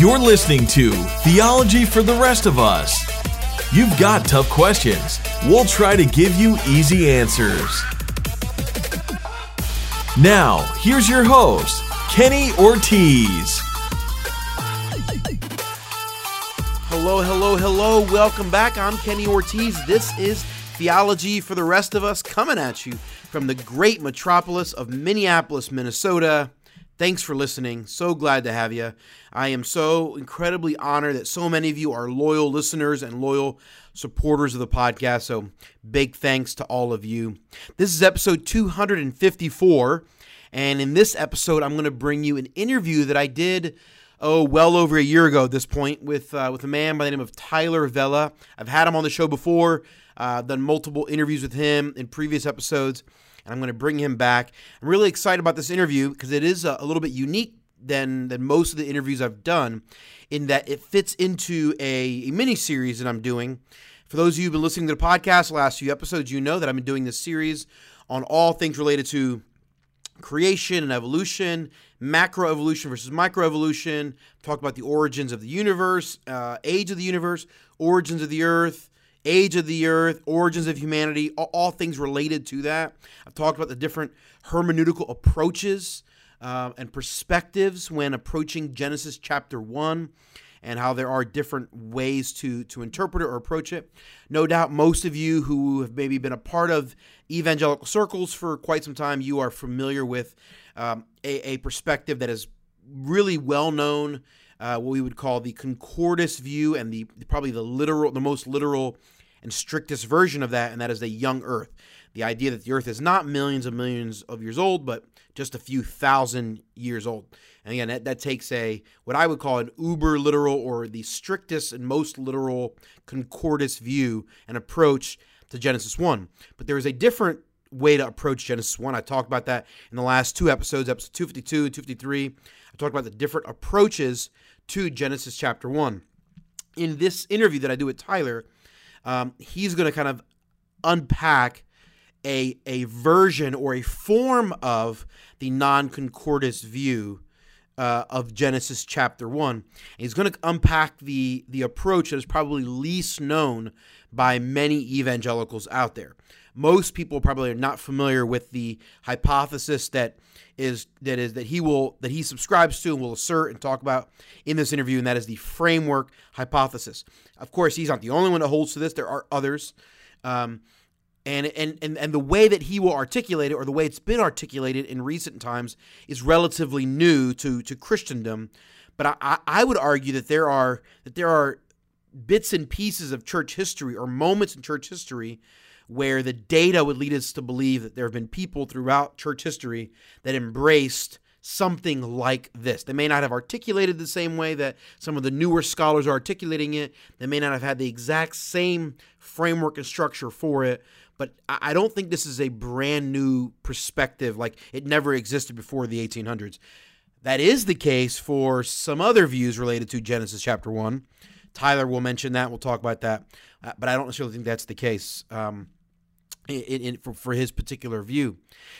You're listening to Theology for the Rest of Us. You've got tough questions. We'll try to give you easy answers. Now, here's your host, Kenny Ortiz. Hello, hello, hello. Welcome back. I'm Kenny Ortiz. This is Theology for the Rest of Us coming at you from the great metropolis of Minneapolis, Minnesota. Thanks for listening. So glad to have you. I am so incredibly honored that so many of you are loyal listeners and loyal supporters of the podcast. So, big thanks to all of you. This is episode 254. And in this episode, I'm going to bring you an interview that I did oh, well over a year ago at this point with uh, with a man by the name of Tyler Vela. I've had him on the show before, uh, done multiple interviews with him in previous episodes I'm going to bring him back. I'm really excited about this interview because it is a, a, little bit unique than than most of the interviews I've done, in that it fits into a, a mini series that I'm doing. For those of you who've been listening to the podcast the last few episodes, you know that I've been doing this series on all things related to creation and evolution, macroevolution versus microevolution. Talk about the origins of the universe, uh, age of the universe, origins of the earth, age of the earth, origins of humanity, all, all things related to that. I've talked about the different hermeneutical approaches uh, and perspectives when approaching Genesis chapter 1 and how there are different ways to, to interpret it or approach it. No doubt, most of you who have maybe been a part of evangelical circles for quite some time, you are familiar with um, a, a perspective that is really well known uh, what we would call the concordist view and the probably the literal, the most literal and strictest version of that, and that is the young Earth. The idea that the Earth is not millions of millions of years old, but just a few thousand years old. And again, that, that takes a what I would call an uber literal or the strictest and most literal concordist view and approach to Genesis 1. But there is a different way to approach Genesis 1. I talked about that in the last two episodes, episode 252 and 253. I talked about the different approaches to Genesis chapter 1. In this interview that I do with Tyler, um, he's going to kind of unpack a, a version or a form of the non concordist view uh, of Genesis chapter 1. And he's going to unpack the, the approach that is probably least known by many evangelicals out there. Most people probably are not familiar with the hypothesis that is that is that he will that he subscribes to and will assert and talk about in this interview, and that is the framework hypothesis. Of course, he's not the only one that holds to this. There are others. Um, and, and, and, and the way that he will articulate it, or the way it's been articulated in recent times, is relatively new to, to Christendom. But I, I would argue that there are that there are bits and pieces of church history or moments in church history where the data would lead us to believe that there have been people throughout church history that embraced something like this. They may not have articulated the same way that some of the newer scholars are articulating it. They may not have had the exact same framework and structure for it, but I don't think this is a brand new perspective like it never existed before the 1800s. That is the case for some other views related to Genesis chapter 1. Tyler will mention that. We'll talk about that. Uh, but I don't necessarily think that's the case. Um, in, in, for, for his particular view.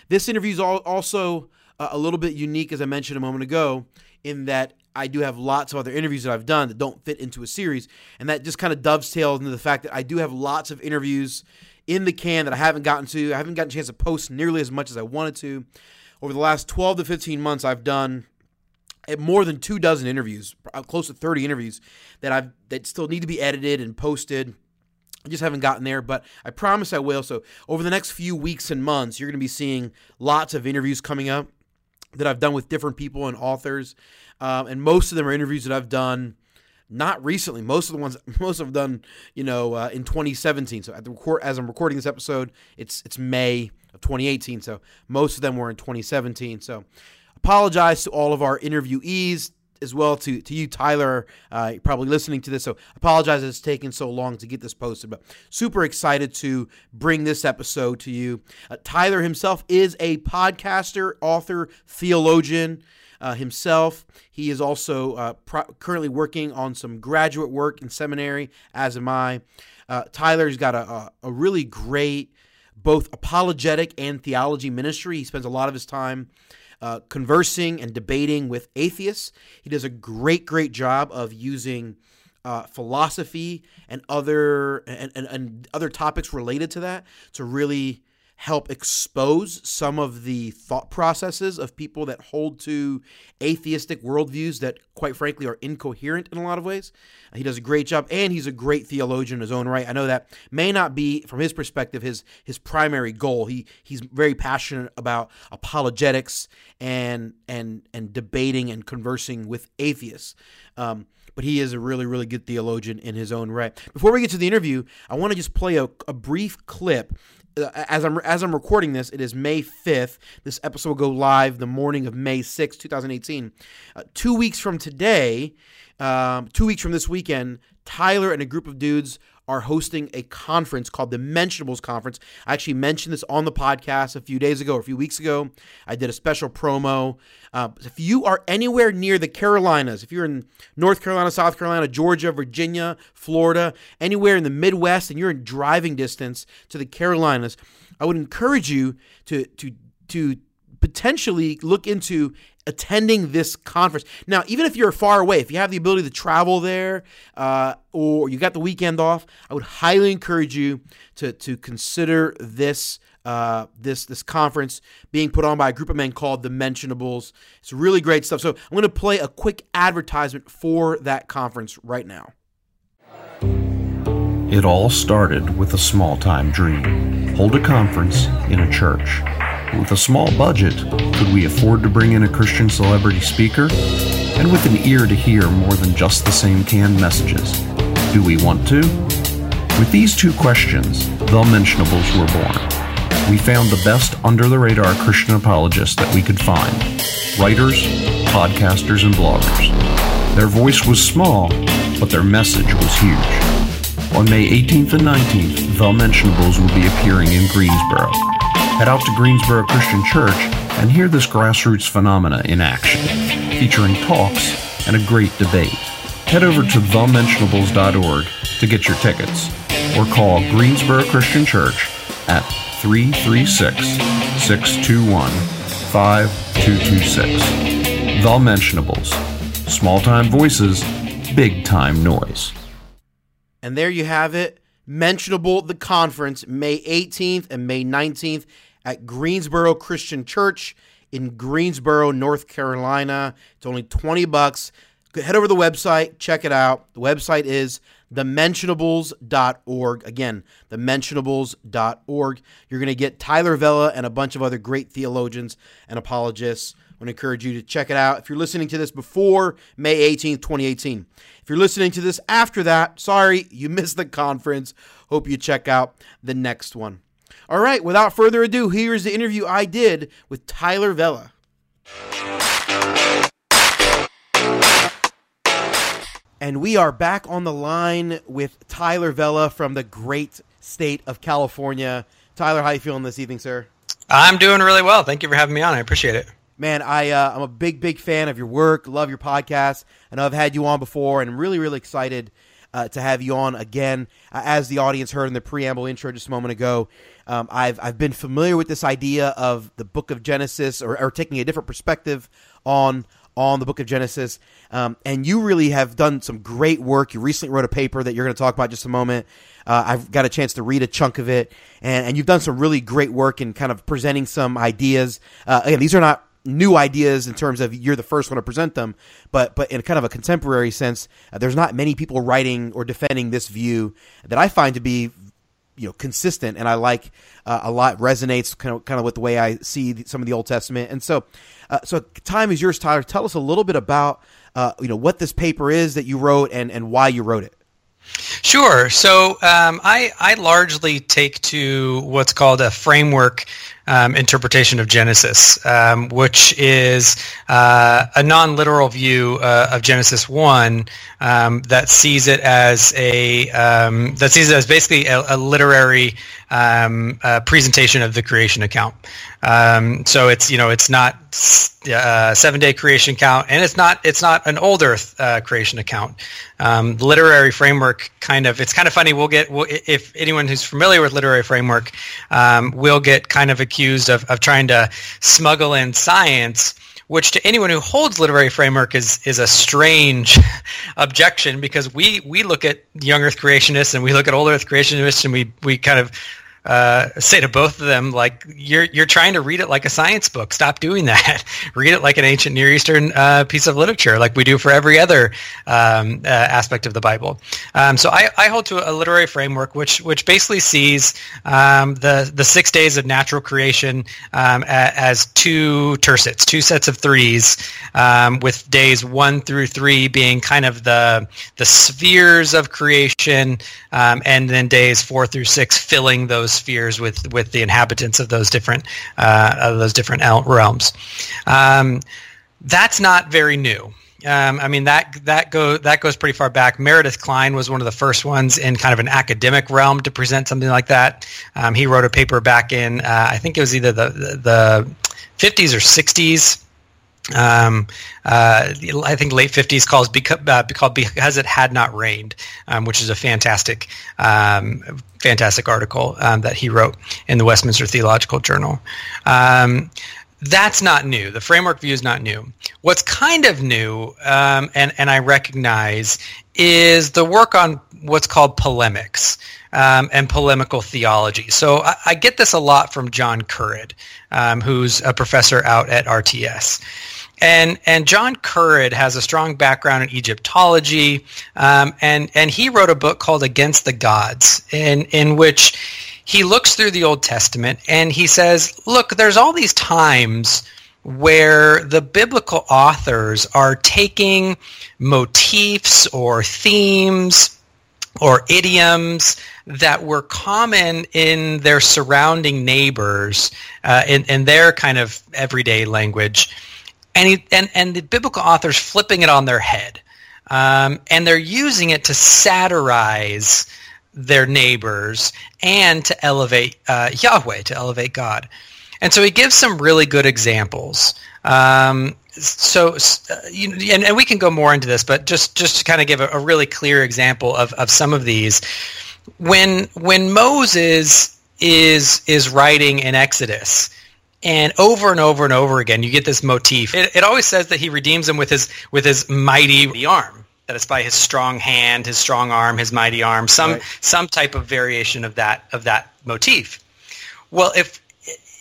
This interview is also uh, a little bit unique, as I mentioned a moment ago, in that I do have lots of other interviews that I've done that don't fit into a series, and that just kind of dovetails into the fact that I do have lots of interviews in the can that I haven't gotten to. I haven't gotten a chance to post nearly as much as I wanted to. Over the last 12 to 15 months, I've done eh, more than two dozen interviews, uh, close to 30 interviews that I've that still need to be edited and posted I just haven't gotten there, but I promise I will. So, over the next few weeks and months, you're going to be seeing lots of interviews coming up that I've done with different people and authors. Um, and most of them are interviews that I've done not recently. Most of the ones, most them done, you know, uh, in 2017. So, at the record, as I'm recording this episode, it's it's May of 2018. So, most of them were in 2017. So, apologize to all of our interviewees as well to, to you, Tyler, uh, probably listening to this. So apologize it's taken so long to get this posted, but super excited to bring this episode to you. Uh, Tyler himself is a podcaster, author, theologian. Uh, himself. He is also uh, pro- currently working on some graduate work in seminary, as am I. Uh, Tyler's got a, a, a really great both apologetic and theology ministry. He spends a lot of his time uh, conversing and debating with atheists. He does a great, great job of using uh, philosophy and other and, and, and other topics related to that to really help expose some of the thought processes of people that hold to atheistic worldviews that, quite frankly, are incoherent in a lot of ways. He does a great job, and he's a great theologian in his own right. I know that may not be, from his perspective, his his primary goal. He he's very passionate about apologetics and and and debating and conversing with atheists. Um, but he is a really, really good theologian in his own right. Before we get to the interview, I want to just play a, a brief clip uh, as I'm as I'm recording this, it is May 5th. This episode will go live the morning of May 6th, 2018. Uh, two weeks from today, um, two weeks from this weekend, Tyler and a group of dudes are hosting a conference called the Mentionables Conference. I actually mentioned this on the podcast a few days ago or a few weeks ago. I did a special promo. Uh, if you are anywhere near the Carolinas, if you're in North Carolina, South Carolina, Georgia, Virginia, Florida, anywhere in the Midwest, and you're in driving distance to the Carolinas, I would encourage you to to to potentially look into attending this conference. Now, even if you're far away, if you have the ability to travel there uh, or you got the weekend off, I would highly encourage you to, to consider this. Uh, this this conference being put on by a group of men called the Mentionables. It's really great stuff. So I'm going to play a quick advertisement for that conference right now. It all started with a small time dream. Hold a conference in a church. With a small budget, could we afford to bring in a Christian celebrity speaker? And with an ear to hear more than just the same canned messages, do we want to? With these two questions, the Mentionables were born. We found the best under the radar Christian apologists that we could find writers, podcasters, and bloggers. Their voice was small, but their message was huge. On May 18th and 19th, The Mentionables will be appearing in Greensboro head out to Greensboro Christian Church and hear this grassroots phenomena in action, featuring talks and a great debate. Head over to thementionables.org to get your tickets or call Greensboro Christian Church at 336 621 5226. The Mentionables. Small time voices, big time noise. And there you have it. Mentionable the conference May 18th and May 19th at Greensboro Christian Church in Greensboro, North Carolina. It's only 20 bucks. Head over to the website, check it out. The website is thementionables.org. Again, thementionables.org. You're going to get Tyler Vela and a bunch of other great theologians and apologists. I want to encourage you to check it out. If you're listening to this before May 18th, 2018, if you're listening to this after that, sorry, you missed the conference. Hope you check out the next one. All right, without further ado, here's the interview I did with Tyler Vela. And we are back on the line with Tyler Vela from the great state of California. Tyler, how you feeling this evening, sir? I'm doing really well. Thank you for having me on. I appreciate it. Man, I uh, I'm a big big fan of your work. Love your podcast. I know I've had you on before, and I'm really really excited uh, to have you on again. Uh, as the audience heard in the preamble intro just a moment ago, um, I've I've been familiar with this idea of the Book of Genesis, or, or taking a different perspective on on the Book of Genesis. Um, and you really have done some great work. You recently wrote a paper that you're going to talk about just a moment. Uh, I've got a chance to read a chunk of it, and, and you've done some really great work in kind of presenting some ideas. Uh, again, these are not new ideas in terms of you're the first one to present them, but but in kind of a contemporary sense, uh, there's not many people writing or defending this view that I find to be you know consistent and I like uh, a lot resonates kind of kind of with the way I see the, some of the Old Testament. And so uh, so time is yours, Tyler. Tell us a little bit about uh, you know what this paper is that you wrote and and why you wrote it. Sure. So um, I I largely take to what's called a framework um, interpretation of Genesis, um, which is uh, a non-literal view uh, of Genesis one um, that sees it as a um, that sees it as basically a, a literary um, uh, presentation of the creation account. Um, so it's you know it's not uh, seven day creation count, and it's not it's not an old Earth uh, creation account. Um, literary framework kind of it's kind of funny. We'll get we'll, if anyone who's familiar with literary framework um, will get kind of accused of, of trying to smuggle in science which to anyone who holds literary framework is is a strange objection because we we look at young Earth creationists and we look at old Earth creationists and we we kind of uh, say to both of them, like you're you're trying to read it like a science book. Stop doing that. read it like an ancient Near Eastern uh, piece of literature, like we do for every other um, uh, aspect of the Bible. Um, so I, I, hold to a literary framework which which basically sees um, the the six days of natural creation um, as two tercets, two sets of threes, um, with days one through three being kind of the the spheres of creation, um, and then days four through six filling those those spheres with with the inhabitants of those different uh, of those different realms. Um, that's not very new. Um, I mean that that go that goes pretty far back. Meredith Kline was one of the first ones in kind of an academic realm to present something like that. Um, he wrote a paper back in uh, I think it was either the the, 50s or 60s. Um, uh, I think late 50s calls beca- uh, called because it had not rained, um, which is a fantastic um, fantastic article um, that he wrote in the Westminster Theological Journal. Um, that's not new. The framework view is not new. What's kind of new, um, and, and I recognize, is the work on what's called polemics um, and polemical theology. So I, I, get this a lot from John Currid, um, who's a professor out at RTS. And and John Currid has a strong background in Egyptology, um, and and he wrote a book called Against the Gods, in in which he looks through the Old Testament and he says, look, there's all these times where the biblical authors are taking motifs or themes or idioms that were common in their surrounding neighbors uh, in, in their kind of everyday language and he, and and the biblical authors flipping it on their head, um, and they're using it to satirize their neighbors and to elevate uh, Yahweh, to elevate God. And so he gives some really good examples. Um, so, uh, you, and, and we can go more into this, but just, just to kind of give a, a really clear example of, of some of these, when when Moses is is writing in Exodus, and over and over and over again you get this motif. It, it, always says that he redeems them with his with his mighty arm that it's by his strong hand his strong arm his mighty arm some right. some type of variation of that of that motif. Well if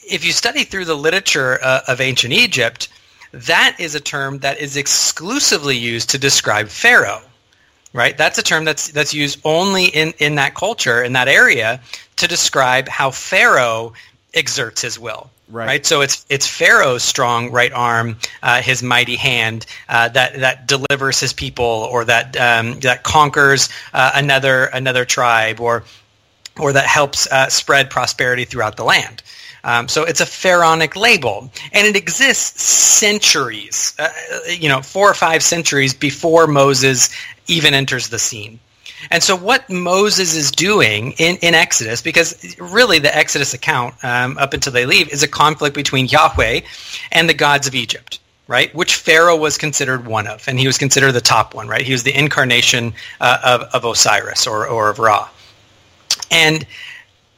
if you study through the literature uh, of ancient egypt that is a term that is exclusively used to describe pharaoh right? That's a term that's that's used only in in that culture in that area to describe how pharaoh exerts his will Right. right. So it's it's Pharaoh's strong right arm, uh, his mighty hand uh, that that delivers his people, or that um, that conquers uh, another another tribe, or or that helps uh, spread prosperity throughout the land. Um, so it's a pharaonic label, and it exists centuries, uh, you know, four or five centuries before Moses even enters the scene. And so what Moses is doing in, in Exodus, because really the Exodus account um, up until they leave is a conflict between Yahweh and the gods of Egypt right? Which Pharaoh was considered one of, and he was considered the top one, right? He was the incarnation uh, of, of Osiris or, or of Ra. And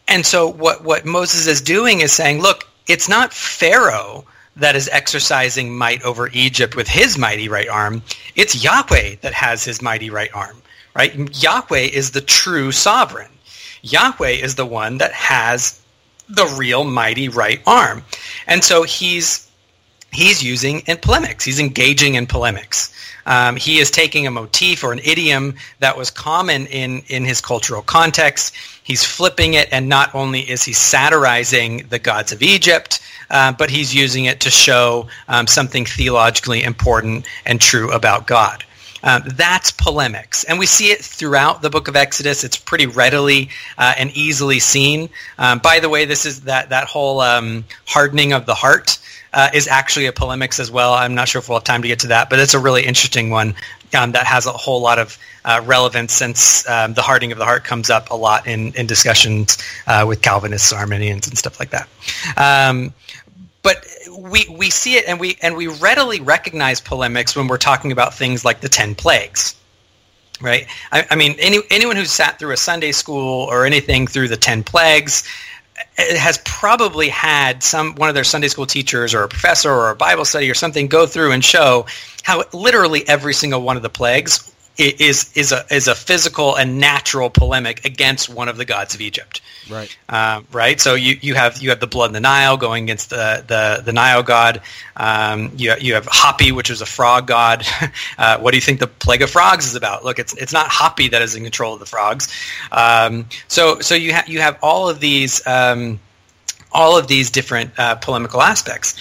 and so what, what Moses is doing is saying, look, it's not Pharaoh that is exercising might over Egypt with his mighty right arm. It's Yahweh that has his mighty right arm right? Yahweh is the true sovereign. Yahweh is the one that has the real mighty right arm. And so he's he's using in polemics. He's engaging in polemics. Um, he is taking a motif or an idiom that was common in, in his cultural context. He's flipping it, and not only is he satirizing the gods of Egypt, uh, but he's using it to show um, something theologically important and true about God. Um, that's polemics, and we see it throughout the Book of Exodus. It's pretty readily uh, and easily seen. Um, by the way, this is that that whole um, hardening of the heart uh, is actually a polemics as well. I'm not sure if we'll have time to get to that, but it's a really interesting one um, that has a whole lot of uh, relevance since um, the hardening of the heart comes up a lot in, in discussions uh, with Calvinists, Arminians, and stuff like that. Um, but we, we see it and we and we readily recognize polemics when we're talking about things like the ten plagues right? I, I mean any, anyone who's sat through a sunday school or anything through the ten plagues has probably had some one of their Sunday school teachers or a professor or a Bible study or something go through and show how literally every single one of the plagues is is a is a physical and natural polemic against one of the gods of Egypt. Right. Uh, right. So you, you have you have the blood in the Nile going against the the, the Nile god. Um, you you have Hopi, which is a frog god. uh, what do you think the plague of frogs is about? Look, it's it's not Hopi that is in control of the frogs. Um, so so you have you have all of these um, all of these different uh, polemical aspects.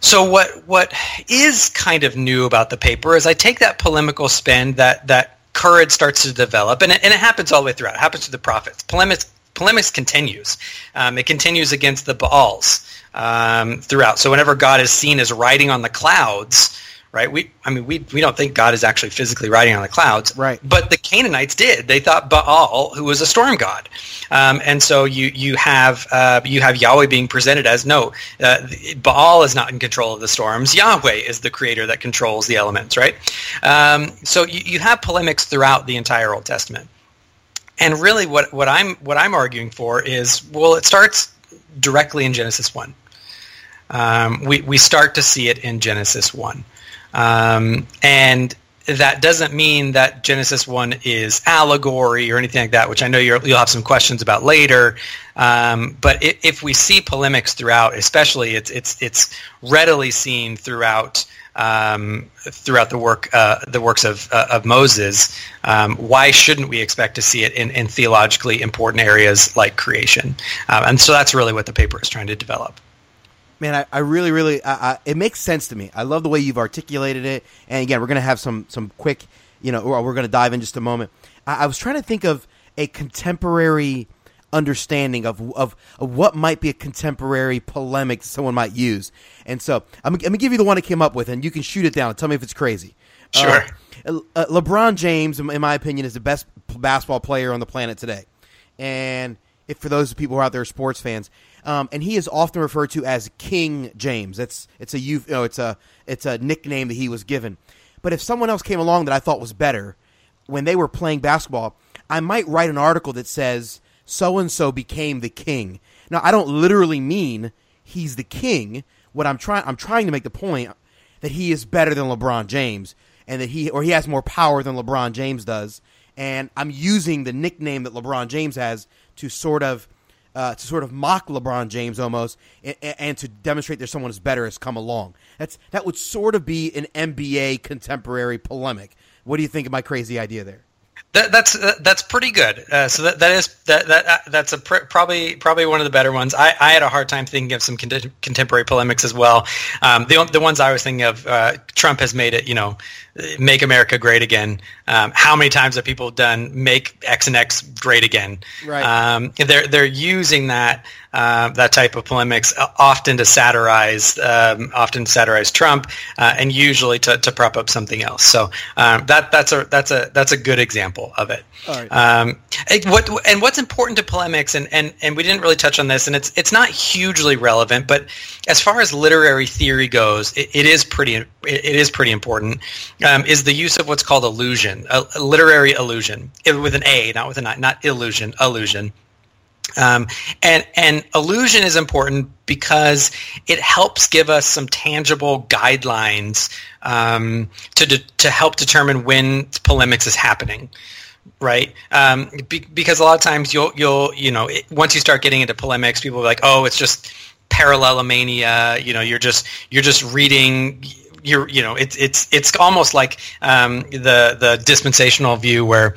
So what what is kind of new about the paper is I take that polemical spin that that Currid starts to develop, and it, and it happens all the way throughout. It happens to the prophets. Polemics polemics continues. Um, it continues against the Baals um, throughout. So whenever God is seen as riding on the clouds, right? We, I mean, we, we don't think God is actually physically riding on the clouds, right? But the Canaanites did. They thought Baal, who was a storm god, um, and so you you have uh, you have Yahweh being presented as no, uh, Baal is not in control of the storms. Yahweh is the creator that controls the elements, right? Um, so you, you have polemics throughout the entire Old Testament, and really, what what I'm what I'm arguing for is well, it starts directly in Genesis one. Um, we we start to see it in Genesis one. Um, and that doesn't mean that Genesis 1 is allegory or anything like that, which I know you will have some questions about later. Um, but if we see polemics throughout, especially it's, it's, it's readily seen throughout um, throughout the work uh, the works of, uh, of Moses, um, why shouldn't we expect to see it in, in theologically important areas like creation? Um, and so that's really what the paper is trying to develop man, I, I really, really, I, I, it makes sense to me. I love the way you've articulated it. And again, we're going to have some some quick, you know, we're going to dive in just a moment. I, I, was trying to think of a contemporary understanding of, of, of what might be a contemporary polemic that someone might use. And so I'm, I'm going to give you the one I came up with, and you can shoot it down tell me if it's crazy. Sure. Uh, uh, LeBron James, in my opinion, is the best basketball player on the planet today. And if for those people who are out there sports fans, um, and he is often referred to as King James. It's it's a you know, it's a it's a nickname that he was given. But if someone else came along that I thought was better when they were playing basketball, I might write an article that says so and so became the king. Now I don't literally mean he's the king. What I'm trying I'm trying to make the point that he is better than LeBron James and that he or he has more power than LeBron James does. And I'm using the nickname that LeBron James has to sort of uh, to sort of mock LeBron James almost, and, and, to demonstrate there's someone who's better has come along. That's that would sort of be an NBA contemporary polemic. What do you think of my crazy idea there? That, that's uh, that's pretty good. Uh, so that, that is that that uh, that's a pr- probably probably one of the better ones. I, I had a hard time thinking of some con- contemporary polemics as well. Um, the the ones I was thinking of, uh, Trump has made it. You know, make America great again. Um, how many times have people done make X and X great again? Right. Um, they're they're using that uh, that type of polemics uh, often to satirize um, often satirize Trump uh, and usually to, to prop up something else. So um, that that's a that's a that's a good example of it. Um, what and what's important to polemics and, and, and we didn't really touch on this and it's it's not hugely relevant, but as far as literary theory goes, it, it is pretty it is pretty important. Um, is the use of what's called allusion, a, literary allusion, with an A, not with an I, not illusion, allusion. Um, and and allusion is important because it helps give us some tangible guidelines um, to de- to help determine when polemics is happening, right? Um, be- because a lot of times you'll you'll you know it, once you start getting into polemics, people are like, oh, it's just parallelomania. You know, you're just you're just reading you're you know it's it's it's almost like um, the the dispensational view where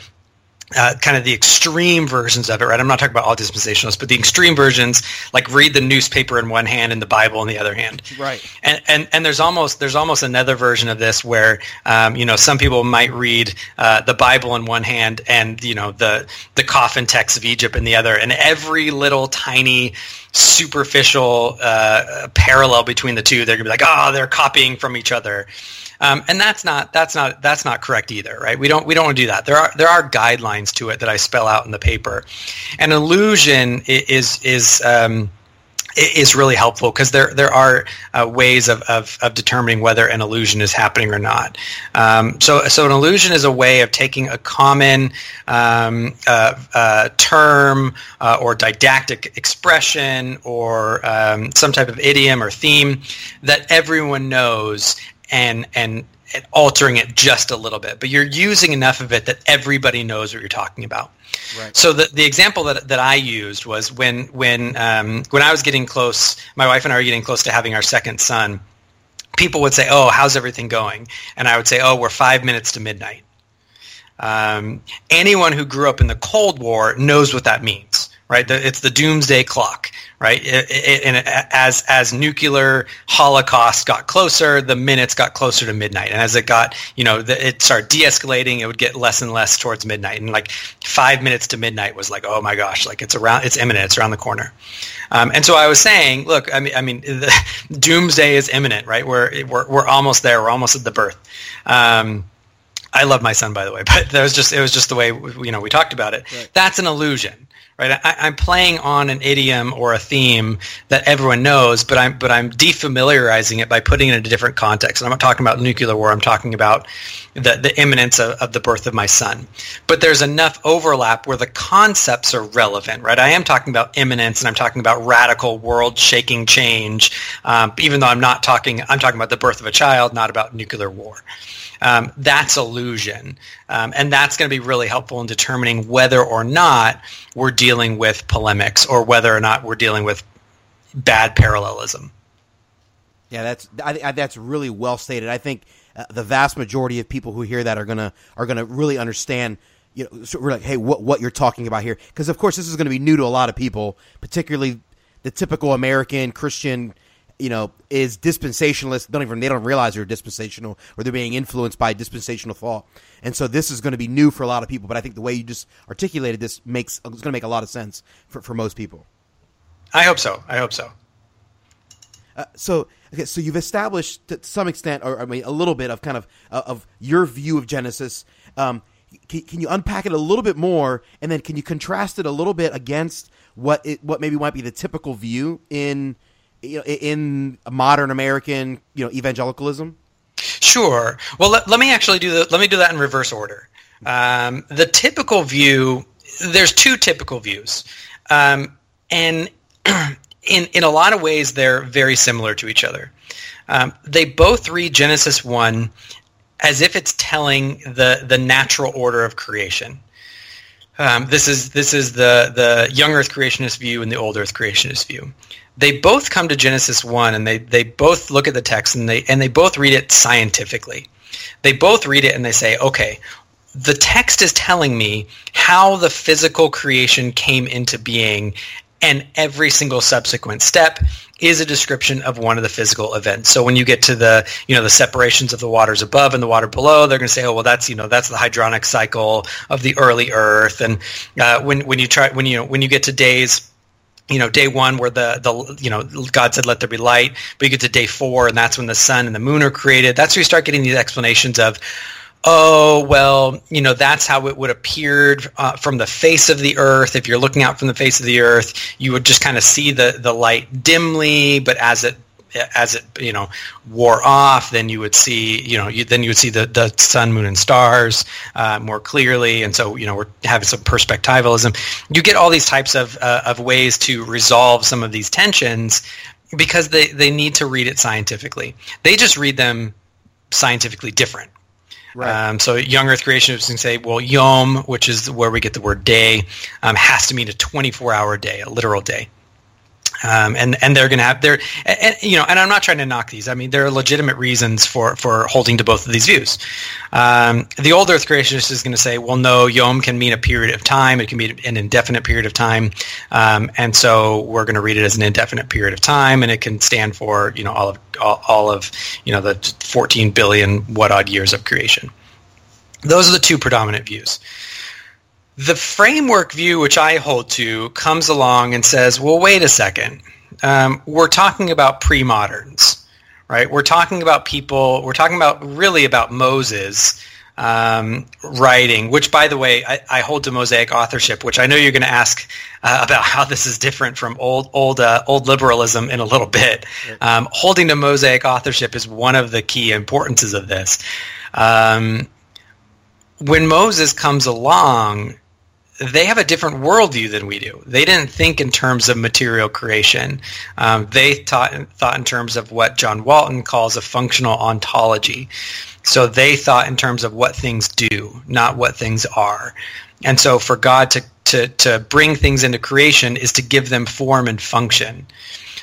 uh, kind of the extreme versions of it, right? I'm not talking about all dispensationalists, but the extreme versions, like read the newspaper in one hand and the Bible in the other hand. Right. And and, and there's almost there's almost another version of this where um, you know some people might read uh, the Bible in one hand and you know the the coffin text of Egypt in the other, and every little tiny superficial uh, parallel between the two, they're gonna be like, oh, they're copying from each other. Um, and that's not that's not that's not correct either, right? We don't we don't want to do that. There are there are guidelines to it that I spell out in the paper. An allusion is is um, is really helpful because there there are uh, ways of, of, of, determining whether an allusion is happening or not. Um, so so an allusion is a way of taking a common um, uh, uh, term uh, or didactic expression or um, some type of idiom or theme that everyone knows and and altering it just a little bit, but you're using enough of it that everybody knows what you're talking about. Right. So the, the example that, that I used was when when um, when I was getting close, my wife and I were getting close to having our second son. People would say, "Oh, how's everything going?" And I would say, "Oh, we're five minutes to midnight." Um, anyone who grew up in the Cold War knows what that means right? The, it's the doomsday clock, right? It, it, and as as nuclear holocaust got closer, the minutes got closer to midnight, and as it got, you know, the, it started de-escalating. It would get less and less towards midnight, and like five minutes to midnight was like, oh my gosh, like it's around, it's imminent, it's around the corner. Um, and so I was saying, look, I mean, I mean, the doomsday is imminent, right? We're we're we're almost there. We're almost at the birth. Um, I love my son, by the way, but that was just it was just the way you know we talked about it. Right. That's an allusion right? I, am playing on an idiom or a theme that everyone knows, but I'm but I'm defamiliarizing it by putting it in a different context. And I'm not talking about nuclear war. I'm talking about the the imminence of, of the birth of my son. But there's enough overlap where the concepts are relevant, right? I am talking about imminence, and I'm talking about radical world-shaking change. Um, even though I'm not talking, I'm talking about the birth of a child, not about nuclear war um, that's allusion. Um, and that's going to be really helpful in determining whether or not we're dealing with polemics or whether or not we're dealing with bad parallelism. Yeah, that's I, I, that's really well stated. I think uh, the vast majority of people who hear that are gonna are gonna really understand. You know, so we're like, hey, what what you're talking about here? Because of course, this is going to be new to a lot of people, particularly the typical American Christian you know, is dispensationalist. Don't even they don't realize they're dispensational or they're being influenced by dispensational thought. And so this is going to be new for a lot of people. But I think the way you just articulated this makes it's going to make a lot of sense for, for most people. I hope so. I hope so. Uh, so okay, so you've established to some extent, or I mean, a little bit of kind of uh, of your view of Genesis. Um, can, can, you unpack it a little bit more, and then can you contrast it a little bit against what it, what maybe might be the typical view in in modern American, you know, evangelicalism? Sure. Well, let, let me actually do the, let me do that in reverse order. Um, the typical view, there's two typical views, um, and in in a lot of ways they're very similar to each other. Um, they both read Genesis one as if it's telling the the natural order of creation. Um, this is this is the the young Earth creationist view and the old Earth creationist view they both come to Genesis 1 and they, they both look at the text and they and they both read it scientifically. They both read it and they say, okay, the text is telling me how the physical creation came into being and every single subsequent step is a description of one of the physical events. So when you get to the, you know, the separations of the waters above and the water below, they're going to say, oh, well, that's, you know, that's the hydronic cycle of the early Earth. And uh, when when you try when you know when you get to days you know day one where the the you know god said let there be light but you get to day four and that's when the sun and the moon are created. That's where you start getting these explanations of oh well you know that's how it would appear uh, from the face of the earth. If you're looking out from the face of the earth you would just kind of see the the light dimly but as it as it you know wore off, then you would see you know you, then you would see the, the sun, moon, and stars uh, more clearly, and so you know we're having some perspectivalism. You get all these types of uh, of ways to resolve some of these tensions because they they need to read it scientifically. They just read them scientifically different. Right. Um, so young Earth creationists can say, well, yom, which is where we get the word day, um, has to mean a 24-hour day, a literal day. Um, and and they're going to have their and, you know and I'm not trying to knock these. I mean there are legitimate reasons for for holding to both of these views. Um, the old Earth creationist is going to say, well, no, Yom can mean a period of time. It can be an indefinite period of time, um, and so we're going to read it as an indefinite period of time, and it can stand for you know all of all, all of you know the 14 billion what odd years of creation. Those are the two predominant views. The framework view, which I hold to, comes along and says, well, wait a second. Um, we're talking about pre-moderns, right? We're talking about people, we're talking about really about Moses um, writing, which, by the way, I, I, hold to Mosaic authorship, which I know you're going to ask uh, about how this is different from old old uh, old liberalism in a little bit. Um, holding to Mosaic authorship is one of the key importances of this. Um, when Moses comes along, they have a different worldview than we do. They didn't think in terms of material creation. Um, they thought thought in terms of what John Walton calls a functional ontology. So they thought in terms of what things do, not what things are. And so for God to, to, to bring things into creation is to give them form and function.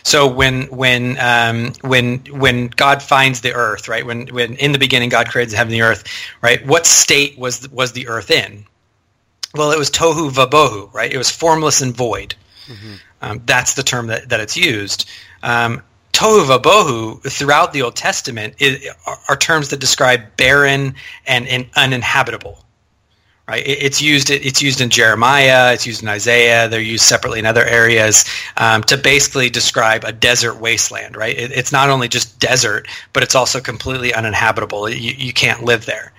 So when when um, when when God finds the earth, right? When when in the beginning God created heaven and the earth, right? What state was was the earth in? Well, it was tohu vabohu, right? It was formless and void. Mm-hmm. Um, that's the term that, that it's used. Um, tohu vabohu throughout the Old Testament is, are, are, terms that describe barren and, and uninhabitable. Right? It, it's used. It's used in Jeremiah. It's used in Isaiah. They're used separately in other areas um, to basically describe a desert wasteland. Right? It, it's not only just desert, but it's also completely uninhabitable. You, you can't live there.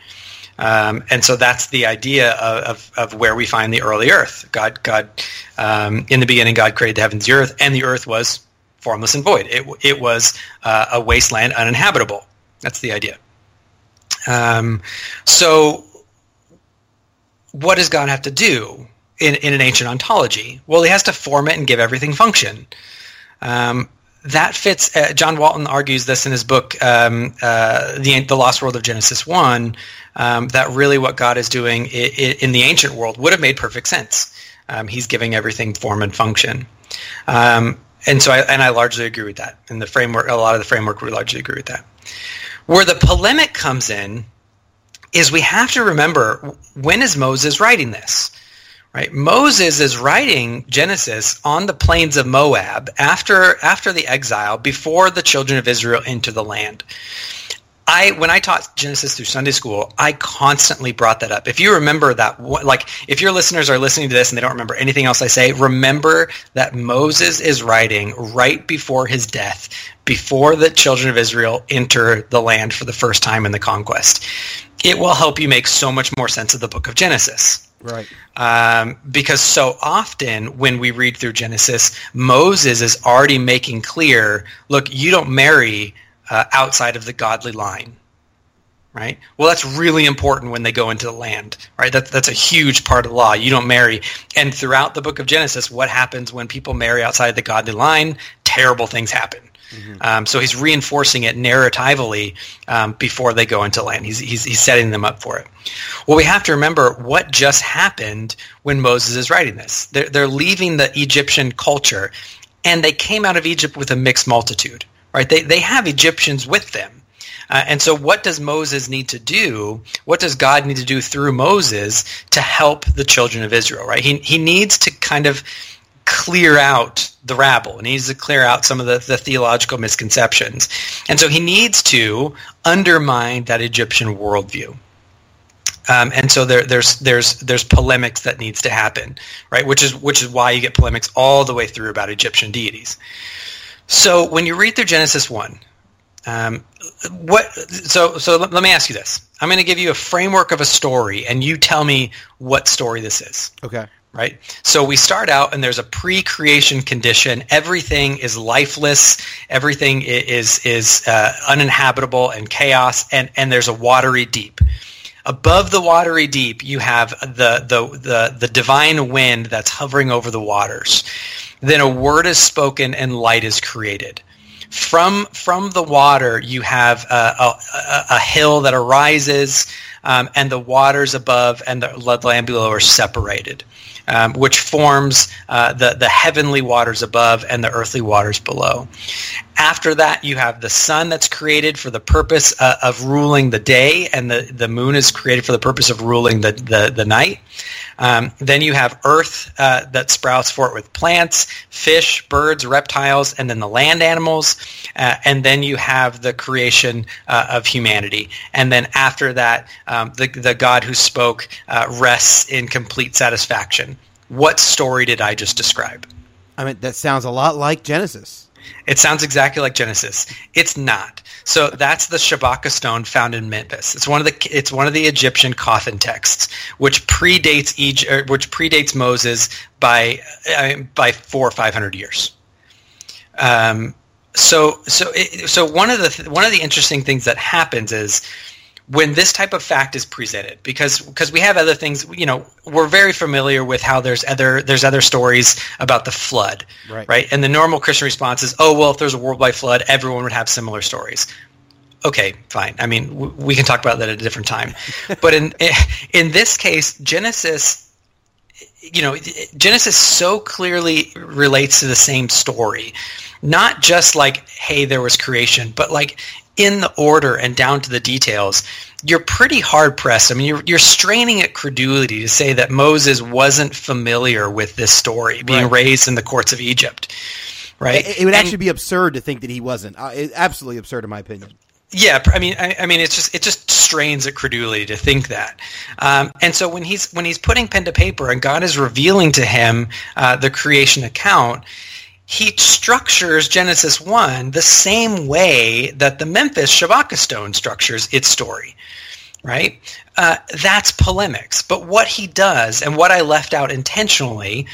Um, and so that's the idea of, of, of, where we find the early earth. God, God, um, in the beginning, God created the heavens, and the earth, and the earth was formless and void. It, it was uh, a wasteland, uninhabitable. That's the idea. Um, so, what does God have to do in, in an ancient ontology? Well, he has to form it and give everything function. Um, that fits. Uh, John Walton argues this in his book, um, uh, the the Lost World of Genesis One. Um, that really what God is doing in, in, the ancient world would have made perfect sense. Um, he's giving everything form and function, um, and so I and I largely agree with that. And the framework, a lot of the framework, we largely agree with that. Where the polemic comes in is we have to remember when is Moses writing this? Right? Moses is writing Genesis on the plains of Moab after after the exile, before the children of Israel into the land. I when I taught Genesis through Sunday school, I constantly brought that up. If you remember that, like if your listeners are listening to this and they don't remember anything else I say, remember that Moses is writing right before his death, before the children of Israel enter the land for the first time in the conquest. It will help you make so much more sense of the book of Genesis. Right. Um, because so often when we read through Genesis, Moses is already making clear, look, you don't marry uh, outside of the godly line. Right. Well, that's really important when they go into the land. Right. That's that's a huge part of the law. You don't marry. And throughout the book of Genesis, what happens when people marry outside of the godly line? Terrible things happen. Mm-hmm. Um, so he's reinforcing it narratively um, before they go into land. He's, he's, he's setting them up for it. Well, we have to remember what just happened when Moses is writing this. They're, they're leaving the Egyptian culture, and they came out of Egypt with a mixed multitude. Right? They, they have Egyptians with them. Uh, and so what does Moses need to do? What does God need to do through Moses to help the children of Israel, right? He, he needs to kind of clear out the rabble he needs to clear out some of the, the theological misconceptions. And so he needs to undermine that Egyptian worldview. Um, and so there, there's there's there's polemics that needs to happen, right? Which is which is why you get polemics all the way through about Egyptian deities. So when you read through Genesis one, um, what? So so let, let me ask you this. I'm going to give you a framework of a story, and you tell me what story this is. Okay right? So we start out and there's a pre-creation condition. Everything is lifeless. Everything is is uh, uninhabitable and chaos, and and there's a watery deep. Above the watery deep, you have the the the, the divine wind that's hovering over the waters. Then a word is spoken and light is created. from from the water you have a, a, a hill that arises um, and the waters above and the land below are separated um, which forms uh, the, the heavenly waters above and the earthly waters below. After that, you have the sun that's created for the purpose uh, of ruling the day, and the, the moon is created for the purpose of ruling the, the, the night. Um, then you have earth uh, that sprouts forth with plants, fish, birds, reptiles, and then the land animals. Uh, and then you have the creation uh, of humanity. And then after that, um, the, the God who spoke uh, rests in complete satisfaction. What story did I just describe? I mean, that sounds a lot like Genesis. It sounds exactly like Genesis. It's not. So that's the Shabaka stone found in Memphis. It's one of the it's one of the Egyptian coffin texts, which predates Egypt, which predates Moses by by four or five hundred years. Um, so so it, so one of the one of the interesting things that happens is when this type of fact is presented because because we have other things you know we're very familiar with how there's other there's other stories about the flood right, right? and the normal christian response is oh well if there's a worldwide flood everyone would have similar stories. Okay fine. I mean w- we can talk about that at a different time. But in in this case genesis you know genesis so clearly relates to the same story. Not just like hey there was creation but like in the order and down to the details, you're pretty hard pressed. I mean, you're, you're straining at credulity to say that Moses wasn't familiar with this story, being right. raised in the courts of Egypt, right? It, it would and, actually be absurd to think that he wasn't. Uh, absolutely absurd, in my opinion. Yeah, I mean, I, I, mean, it's just it just strains at credulity to think that. Um, and so when he's when he's putting pen to paper and God is revealing to him uh, the creation account, he structures Genesis 1 the same way that the Memphis Shabaka stone structures its story, right? Uh, that's polemics. But what he does, and what I left out intentionally,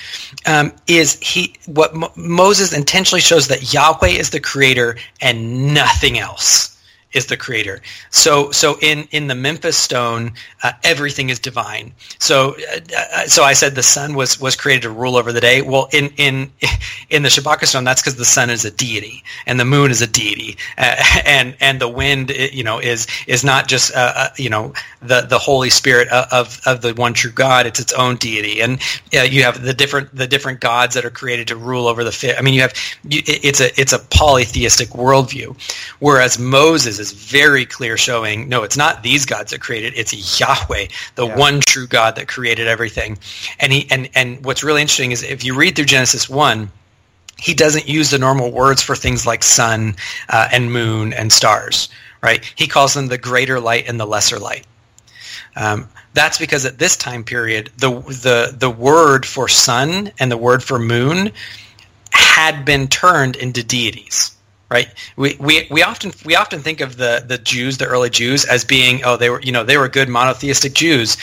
um, is he what Mo- Moses intentionally shows that Yahweh is the creator and nothing else is the creator. So so in in the Memphis stone, uh, everything is divine. So uh, uh, so I said the sun was was created to rule over the day. Well, in in in the Shabaka stone, that's because the sun is a deity and the moon is a deity, uh, and and the wind you know is is not just uh, uh, you know the the Holy Spirit of of the one true God. It's its own deity, and you have the different the different gods that are created to rule over the fish. I mean, you have it's a it's a polytheistic worldview, whereas Moses is very clear showing no it's not these gods that created it's yahweh the yeah. one true god that created everything. And he and and what's really interesting is if you read through genesis 1 he doesn't use the normal words for things like sun uh, and moon and stars right? He calls them the greater light and the lesser light. Um, that's because at this time period the the the word for sun and the word for moon had been turned into deities right? We, we, we often we often think of the, the Jews, the early Jews, as being oh they were you know they were good monotheistic Jews.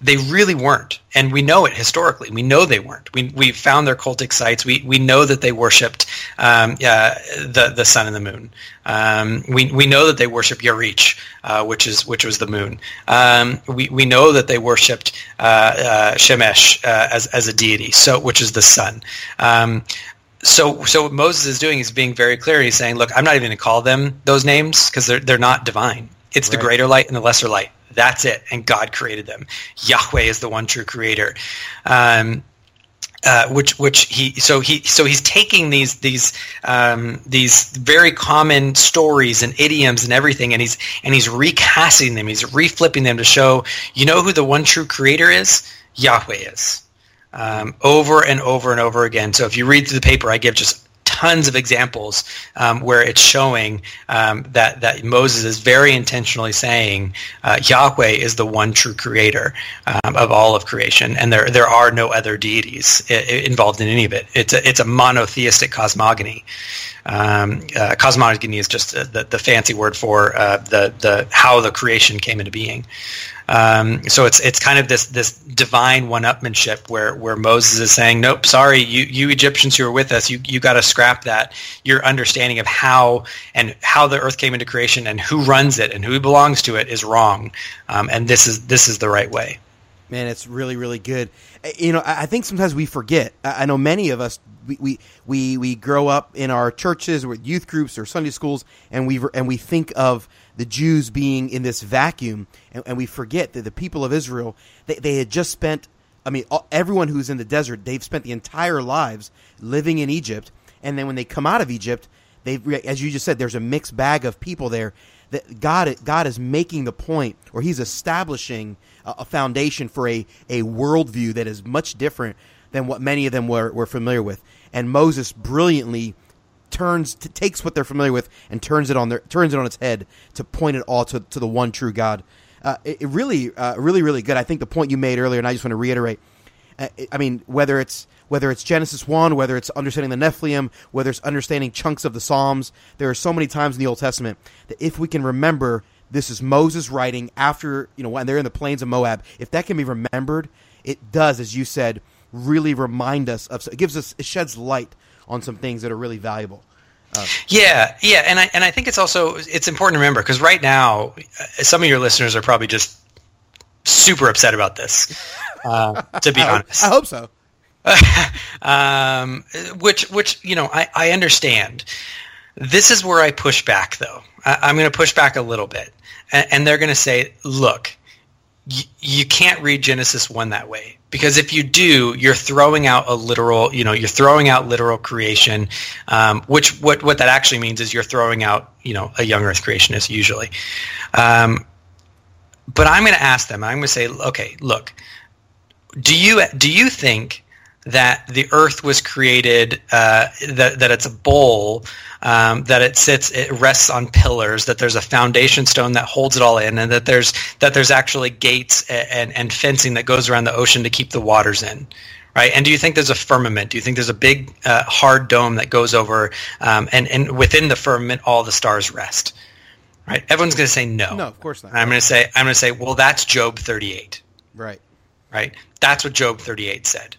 They really weren't, and we know it historically. We know they weren't. We we found their cultic sites. We we know that they worshipped um, uh, the the sun and the moon. Um, we we know that they worshipped Yarich, uh, which is which was the moon. Um, we we know that they worshipped uh, uh Shemesh uh, as as a deity, so which is the sun. So so what Moses is doing is being very clear. He's saying, look, I'm not even going to call them those names because they're they're not divine. It's right. the greater light and the lesser light. That's it. And God created them. Yahweh is the one true creator. Um, uh, which which he so he so he's taking these these um, these very common stories and idioms and everything and he's and he's recasting them he's reflipping them to show you know who the one true creator is Yahweh is um, over and over and over again. So if you read through the paper, I give just tons of examples um, where it's showing um, that that Moses is very intentionally saying uh, Yahweh is the one true creator um, of all of creation, and there there are no other deities involved in any of it. It's a it's a monotheistic cosmogony. Um, uh, cosmogony is just the, the fancy word for uh, the the how the creation came into being. Um, so it's it's kind of this this divine one-upmanship where where Moses is saying, nope, sorry, you you Egyptians who are with us, you you got to scrap that. Your understanding of how and how the earth came into creation and who runs it and who belongs to it is wrong, um, and this is this is the right way. Man, it's really, really good. Uh, You know, I think sometimes we forget. I know many of us we, we we we grow up in our churches or youth groups or Sunday schools, and we and we think of the Jews being in this vacuum, and, and we forget that the people of Israel they, they had just spent. I mean, all- everyone who's in the desert, they've spent the entire lives living in Egypt, and then when they come out of Egypt, they've, as you just said, there's a mixed bag of people there. That God, God is making the point, or He's establishing a, a foundation for a a worldview that is much different than what many of them were, were familiar with. And Moses brilliantly turns takes what they're familiar with and turns it on their turns it on its head to point it all to, to the one true God. Uh, it, it really, uh, really, really good. I think the point you made earlier, and I just want to reiterate. Uh, I mean, whether it's whether it's Genesis one, whether it's understanding the Nephilim, whether it's understanding chunks of the Psalms, there are so many times in the Old Testament that if we can remember this is Moses writing after you know when they're in the plains of Moab, if that can be remembered, it does, as you said, really remind us of. It gives us it sheds light on some things that are really valuable. Yeah, yeah, and I and I think it's also it's important to remember because right now uh, some of your listeners are probably just super upset about this. Uh, to be I, honest, I hope so. um, which which you know I, I understand. This is where I push back, though. I, I'm going to push back a little bit, and, and they're going to say, "Look, you can't read Genesis one that way because if you do, you're throwing out a literal, you know, you're throwing out literal creation, um, which what what that actually means is you're throwing out, you know, a young Earth creationist usually." Um, but I'm going to ask them. I'm going to say, okay, look, do you do you think that the Earth was created uh, that that it's a bowl um, that it sits it rests on pillars that there's a foundation stone that holds it all in and that there's that there's actually gates and, and, and fencing that goes around the ocean to keep the waters in right and do you think there's a firmament do you think there's a big uh, hard dome that goes over um, and and within the firmament all the stars rest right everyone's going to say no No, of course not. I'm going to say I'm going to say well that's Job 38 Right. right? That's what Job 38 said.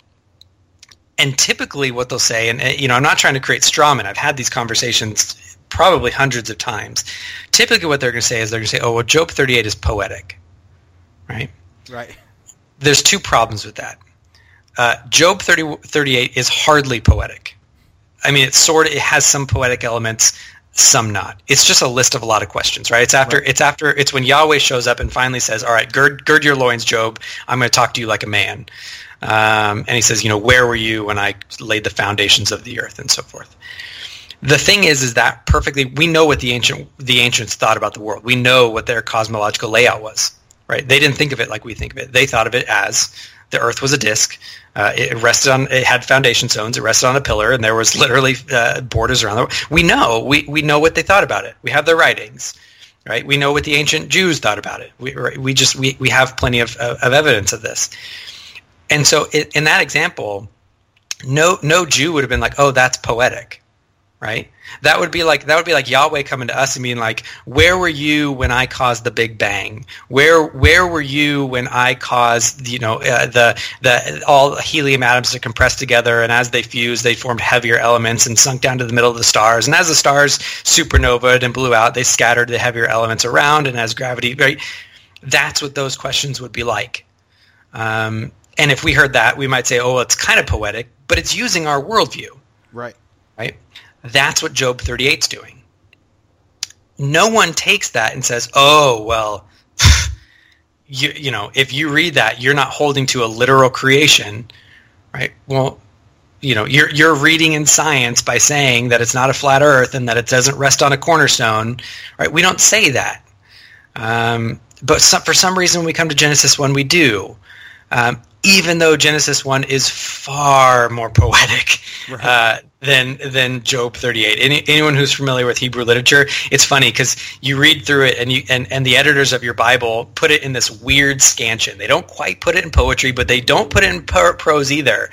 And typically what they'll say, and you know, I'm not trying to create straw men. I've had these conversations probably hundreds of times. Typically what they're going to say is they're going to say, oh, well, Job 38 is poetic, right? Right. There's two problems with that. Uh, Job 30, 38 is hardly poetic. I mean, it's sort of, it has some poetic elements, some not. It's just a list of a lot of questions, right? It's after, it's after, it's when Yahweh shows up and finally says, all right, gird, gird your loins, Job. I'm going to talk to you like a man. Um, and he says, you know, where were you when I laid the foundations of the earth and so forth. The thing is, is that perfectly, we know what the ancient, the ancients thought about the world. We know what their cosmological layout was, right? They didn't think of it like we think of it. They thought of it as the earth was a disk. Uh, it rested on, it had foundation stones. It rested on a pillar, and there was literally uh, borders around the. We know, we we know what they thought about it. We have their writings, right? We know what the ancient Jews thought about it. We we just we, we have plenty of, of of evidence of this. And so, in, in that example, no no Jew would have been like, "Oh, that's poetic," right? That would be like that would be like Yahweh coming to us and being like, "Where were you when I caused the Big Bang? Where where were you when I caused you know uh, the the all helium atoms to compress together and as they fused, they formed heavier elements and sunk down to the middle of the stars. And as the stars supernovaed and blew out, they scattered the heavier elements around. And as gravity, right? That's what those questions would be like. Um, and if we heard that, we might say, "Oh, well, it's kind of poetic," but it's using our worldview Right. right? That's what Job 38 is doing. No one takes that and says, "Oh, well, you you know, if you read that, you're not holding to a literal creation." Right? Well, you know, you're you're reading in science by saying that it's not a flat earth and that it doesn't rest on a cornerstone, right? We don't say that. Um, but some, for some reason, when we come to Genesis 1, we do. Um, even though Genesis 1 is far more poetic Right. uh, than than Job 38. Any, anyone who's familiar with Hebrew literature, it's funny because you read through it and you and, and the editors of your Bible put it in this weird scansion. They don't quite put it in poetry, but they don't put it in pro- prose either.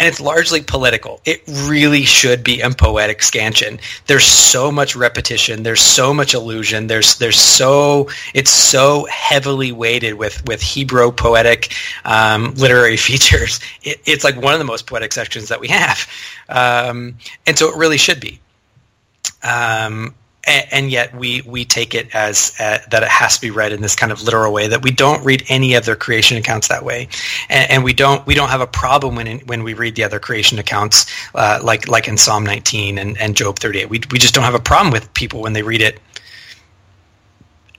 And it's largely political. It really should be in poetic scansion. There's so much repetition. There's so much allusion. There's there's so it's so heavily weighted with with Hebrew poetic um, literary features. It, it's like one of the most poetic sections that we have, um, and so it really should be. Um, and, and yet we we take it as uh, that it has to be read in this kind of literal way. That we don't read any of their creation accounts that way, and, and we don't we don't have a problem when when we read the other creation accounts, uh, like like in Psalm 19 and, and Job 38. We we just don't have a problem with people when they read it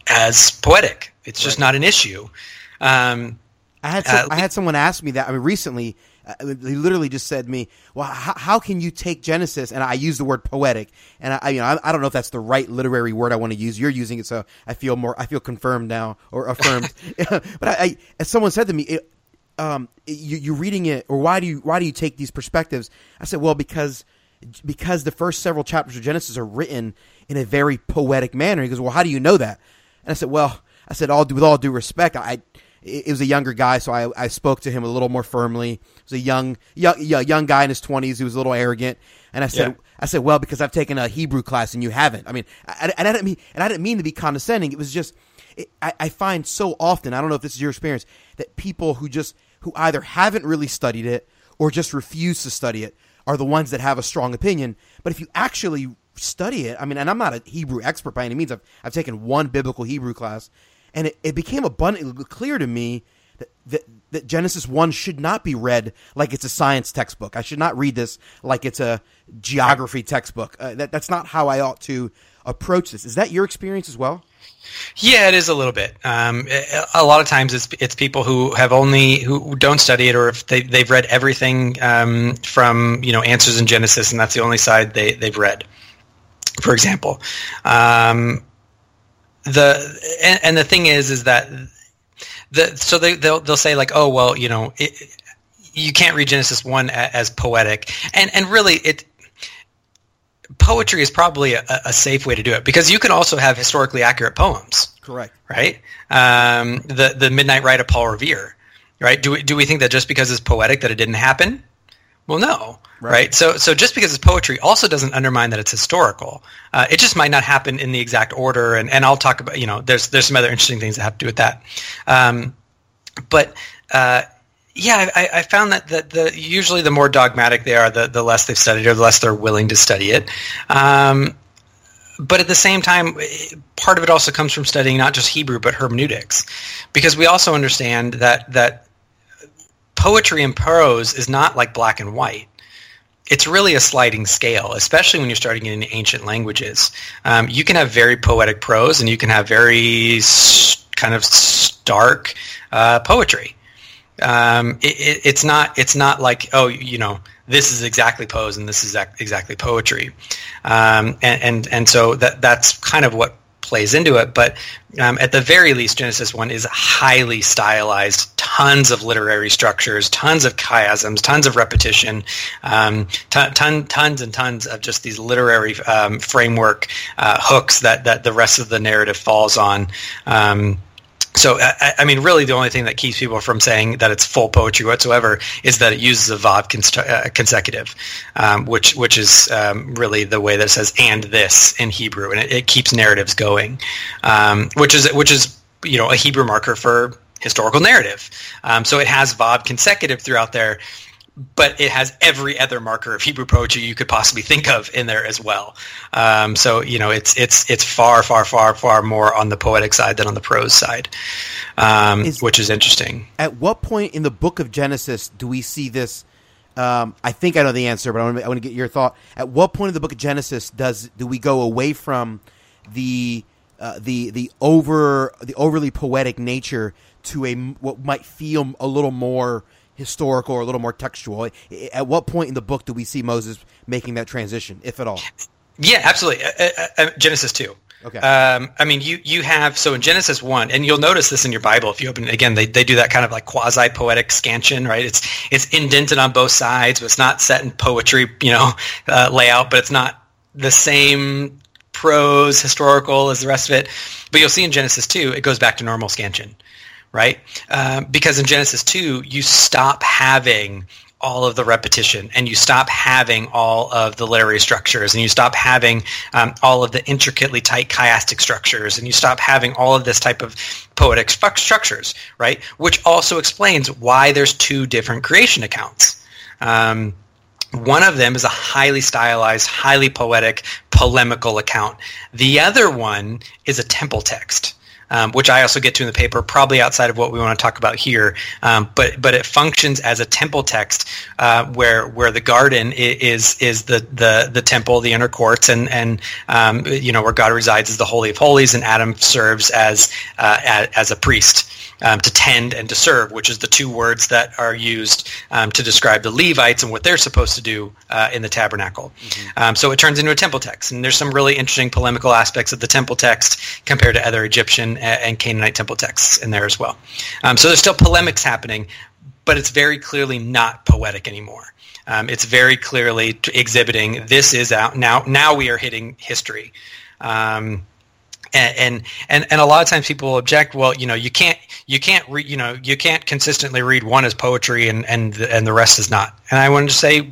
as poetic. It's right. just not an issue. Um, I had some, uh, I had someone ask me that. I mean, recently uh, they literally just said to me, "Well, how, how, can you take Genesis?" And I use the word poetic, and I, you know, I, I, don't know if that's the right literary word I want to use. You're using it, so I feel more, I feel confirmed now or affirmed. but I, I, as someone said to me, it, um, you, you're reading it, or why do you, why do you take these perspectives? I said, well, because because the first several chapters of Genesis are written in a very poetic manner. He goes, well, how do you know that? And I said, well, I said, all with all due respect, I it was a younger guy, so I, I spoke to him a little more firmly. It was a young, young, young guy in his twenties who was a little arrogant, and I said, yeah. I said, well, because I've taken a Hebrew class and you haven't. I mean, I, and I didn't mean, and I didn't mean to be condescending. It was just, it, I, I find so often, I don't know if this is your experience, that people who just, who either haven't really studied it or just refuse to study it are the ones that have a strong opinion. But if you actually study it, I mean, and I'm not a Hebrew expert by any means. I've, I've taken one biblical Hebrew class, and it, it became abundantly clear to me that, that, that Genesis 1 should not be read like it's a science textbook. I should not read this like it's a geography textbook. Uh, that, that's not how I ought to approach this. Is that your experience as well? Yeah, it is a little bit. Um, a lot of times, it's it's people who have only who don't study it, or if they they've read everything um, from you know answers in Genesis, and that's the only side they they've read. For example, um, the and, and, the thing is is that the so they they'll they'll say like oh well you know it, you can't read Genesis one as poetic and and really it poetry is probably a, a, safe way to do it because you can also have historically accurate poems. Correct. Right. Um, the the Midnight Ride of Paul Revere. Right. Do we do we think that just because it's poetic that it didn't happen? Well, no. Right. right. So, so just because it's poetry also doesn't undermine that it's historical. Uh, it just might not happen in the exact order, and, and I'll talk about you know there's there's some other interesting things that have to do with that. Um, but uh, yeah, I, I, found that the, the usually the more dogmatic they are, the the less they've studied or the less they're willing to study it. Um, but at the same time, part of it also comes from studying not just Hebrew but hermeneutics, because we also understand that that poetry and prose is not like black and white it's really a sliding scale, especially when you're starting in ancient languages. Um, you can have very poetic prose, and you can have very kind of stark uh, poetry. Um, it, it, it's not it's not like oh you know this is exactly prose and this is exactly poetry, um, and, and and so that that's kind of what plays into it. But um, at the very least, Genesis 1 is highly stylized, tons of literary structures, tons of chiasms, tons of repetition, um, ton, ton, tons and tons of just these literary um, framework uh, hooks that, that the rest of the narrative falls on. Um, so, I, I, mean, really, the only thing that keeps people from saying that it's full poetry whatsoever is that it uses a vav cons- uh, consecutive, um, which which is um, really the way that it says "and this" in Hebrew, and it, it keeps narratives going, um, which is which is you know a Hebrew marker for historical narrative. Um, so it has vav consecutive throughout there, but it has every other marker of Hebrew poetry you could possibly think of in there as well. Um, so you know, it's it's it's far, far, far, far more on the poetic side than on the prose side, um, is, which is interesting. At what point in the Book of Genesis do we see this? Um, I think I know the answer, but I want, to, I get your thought. At what point in the Book of Genesis does do we go away from the uh, the the over the overly poetic nature to a what might feel a little more historical or a little more textual. At what point in the book do we see Moses making that transition, if at all? Yeah, absolutely. Uh, uh, uh, Genesis two. Okay. Um, I mean, you you have so in Genesis one, and you'll notice this in your Bible if you open it again. They they do that kind of like quasi poetic scansion, right? It's it's indented on both sides, but it's not set in poetry, you know, uh, layout. But it's not the same prose historical as the rest of it. But you'll see in Genesis two, it goes back to normal scansion right? Um, because in Genesis 2, you stop having all of the repetition and you stop having all of the literary structures and you stop having um, all of the intricately tight chiastic structures and you stop having all of this type of poetic structures, right? Which also explains why there's two different creation accounts. Um, One of them is a highly stylized, highly poetic, polemical account. The other one is a temple text um, which I also get to in the paper, probably outside of what we want to talk about here. Um, but but it functions as a temple text uh, where where the garden is is the the the temple, the inner courts, and and um, you know where God resides is the holy of holies, and Adam serves as uh, as, as a priest um, to tend and to serve, which is the two words that are used um, to describe the Levites and what they're supposed to do uh, in the tabernacle. Mm-hmm. Um, so it turns into a temple text, and there's some really interesting polemical aspects of the temple text compared to other Egyptian and Canaanite temple texts in there as well. Um, so there's still polemics happening, but it's very clearly not poetic anymore. Um, it's very clearly exhibiting this is out now. Now we are hitting history. Um, and, and and a lot of times people object well you know you can't you can't re, you know you can't consistently read one as poetry and and the, and the rest is not. And i wanted to say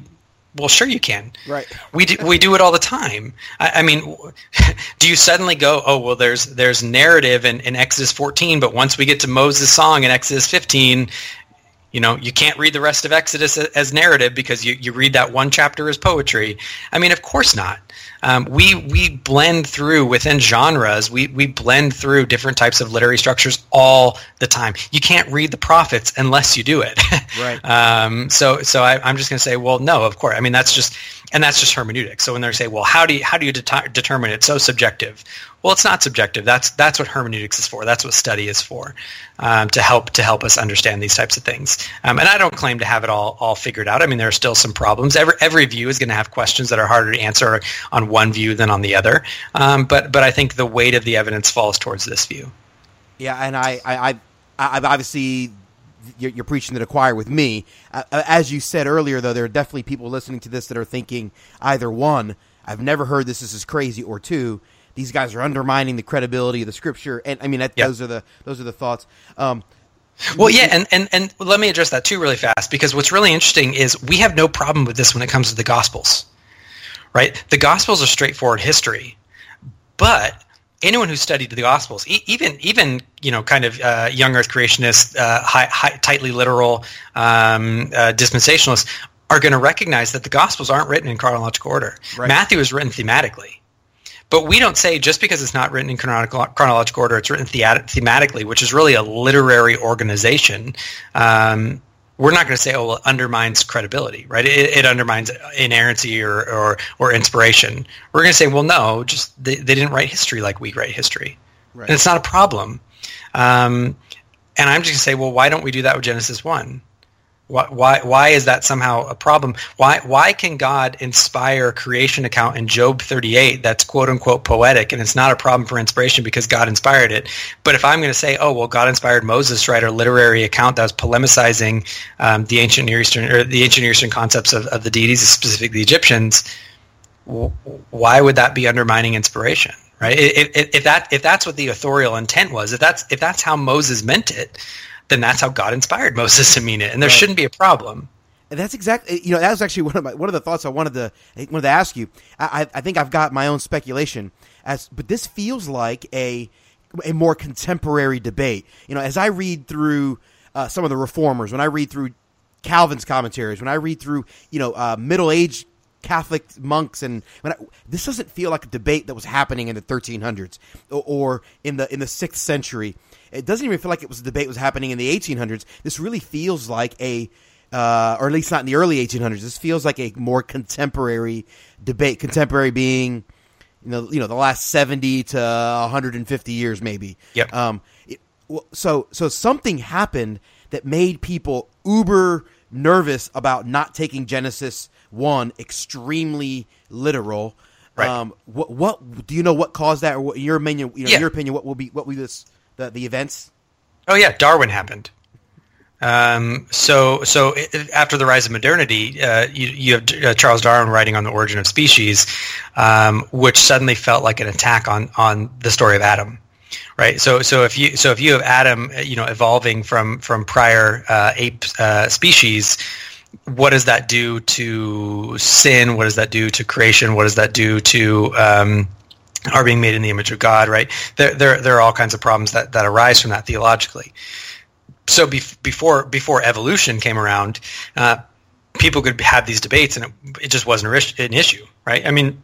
well sure you can. Right. We do, we do it all the time. I, I, mean do you suddenly go oh well there's there's narrative in, in exodus 14 but once we get to moses song in exodus 15 you know you can't read the rest of exodus as narrative because you, you read that one chapter as poetry. I mean of course not um, we we blend through within genres. We we blend through different types of literary structures all the time. You can't read the prophets unless you do it. right. Um, so so I, am just going to say, well, no, of course. I mean, that's just and that's just hermeneutics. So when they say, well, how do you how do you det- determine it's so subjective? Well, it's not subjective. That's that's what hermeneutics is for. That's what study is for, um, to help to help us understand these types of things. Um, and I don't claim to have it all all figured out. I mean, there are still some problems. Every every view is going to have questions that are harder to answer on one view than on the other. Um, but but I think the weight of the evidence falls towards this view. Yeah, and I I, I I've obviously you're, you're, preaching to the choir with me. Uh, uh, as you said earlier, though, there are definitely people listening to this that are thinking either one, I've never heard this, this is crazy, or two, these guys are undermining the credibility of the scripture. And I mean, that, yep. those are the those are the thoughts. Um, well, yeah, and, and, and let me address that too really fast because what's really interesting is we have no problem with this when it comes to the Gospels, right? The Gospels are straightforward history, but anyone who studied the Gospels, e- even even you know, kind of uh, young Earth creationists, uh, high, high, tightly literal um, uh, dispensationalists, are going to recognize that the Gospels aren't written in chronological order. Right. Matthew is written thematically. But we don't say just because it's not written in chronological, chronological order, it's written thematically, which is really a literary organization. Um, we're not going to say, oh, well, it undermines credibility, right? It, it undermines inerrancy or, or, or, inspiration. We're going to say, well, no, just they, they didn't write history like we write history. Right. And it's not a problem. Um, and I'm just going to say, well, why don't we do that with Genesis 1? Why, why, is that somehow a problem? Why, why can God inspire a creation account in Job 38 that's quote unquote poetic and it's not a problem for inspiration because God inspired it? But if I'm going to say, oh, well, God inspired Moses to write a literary account that was polemicizing um, the ancient Near Eastern or the ancient Near Eastern concepts of, of the deities, specifically the Egyptians, why would that be undermining inspiration? Right? If, if, if that if that's what the authorial intent was, if that's if that's how Moses meant it, then that's how God inspired Moses to mean it, and there right. shouldn't be a problem. And that's exactly you know that was actually one of my one of the thoughts I wanted to I wanted to ask you. I, I think I've got my own speculation as, but this feels like a a more contemporary debate. You know, as I read through uh, some of the reformers, when I read through Calvin's commentaries, when I read through you know uh, middle age Catholic monks, and I, this doesn't feel like a debate that was happening in the 1300s or, or in the in the sixth century. It doesn't even feel like it was a debate was happening in the 1800s. This really feels like a, uh, or at least not in the early 1800s. This feels like a more contemporary debate. Contemporary being, you know, you know, the last 70 to 150 years, maybe. Yep. Um, it, so, so something happened that made people uber nervous about not taking Genesis one extremely literal. Right. Um, what, what do you know? What caused that, or what, in your opinion? You know, yeah. your opinion, what will be what will this the, the events? Oh yeah, Darwin happened. Um, so so it, after the rise of modernity, uh, you, you have uh, Charles Darwin writing on the origin of species, um, which suddenly felt like an attack on on the story of Adam. Right. So so if you so if you have Adam, uh, you know, evolving from from prior uh, ape uh, species, what does that do to sin? What does that do to creation? What does that do to um, are being made in the image of God, right? There, there, there are all kinds of problems that, that arise from that theologically. So be, before before evolution came around, uh, people could have these debates, and it, it just wasn't an issue, right? I mean,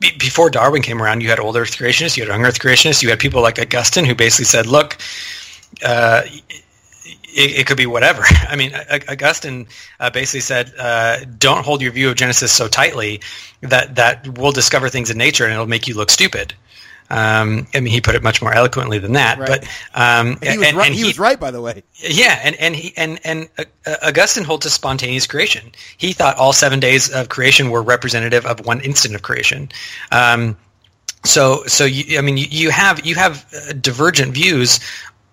before Darwin came around, you had old Earth creationists, you had young Earth creationists, you had people like Augustine who basically said, look, uh, it, it, could be whatever. I mean, Augustine uh, basically said, uh, "Don't hold your view of Genesis so tightly that that we'll discover things in nature and it'll make you look stupid." Um, I mean, he put it much more eloquently than that, right. but um, he was and, right. And he, he, was right, by the way. Yeah, and and he and and uh, Augustine holds to spontaneous creation. He thought all seven days of creation were representative of one instant of creation. Um, so so you, I mean, you, you have you have uh, divergent views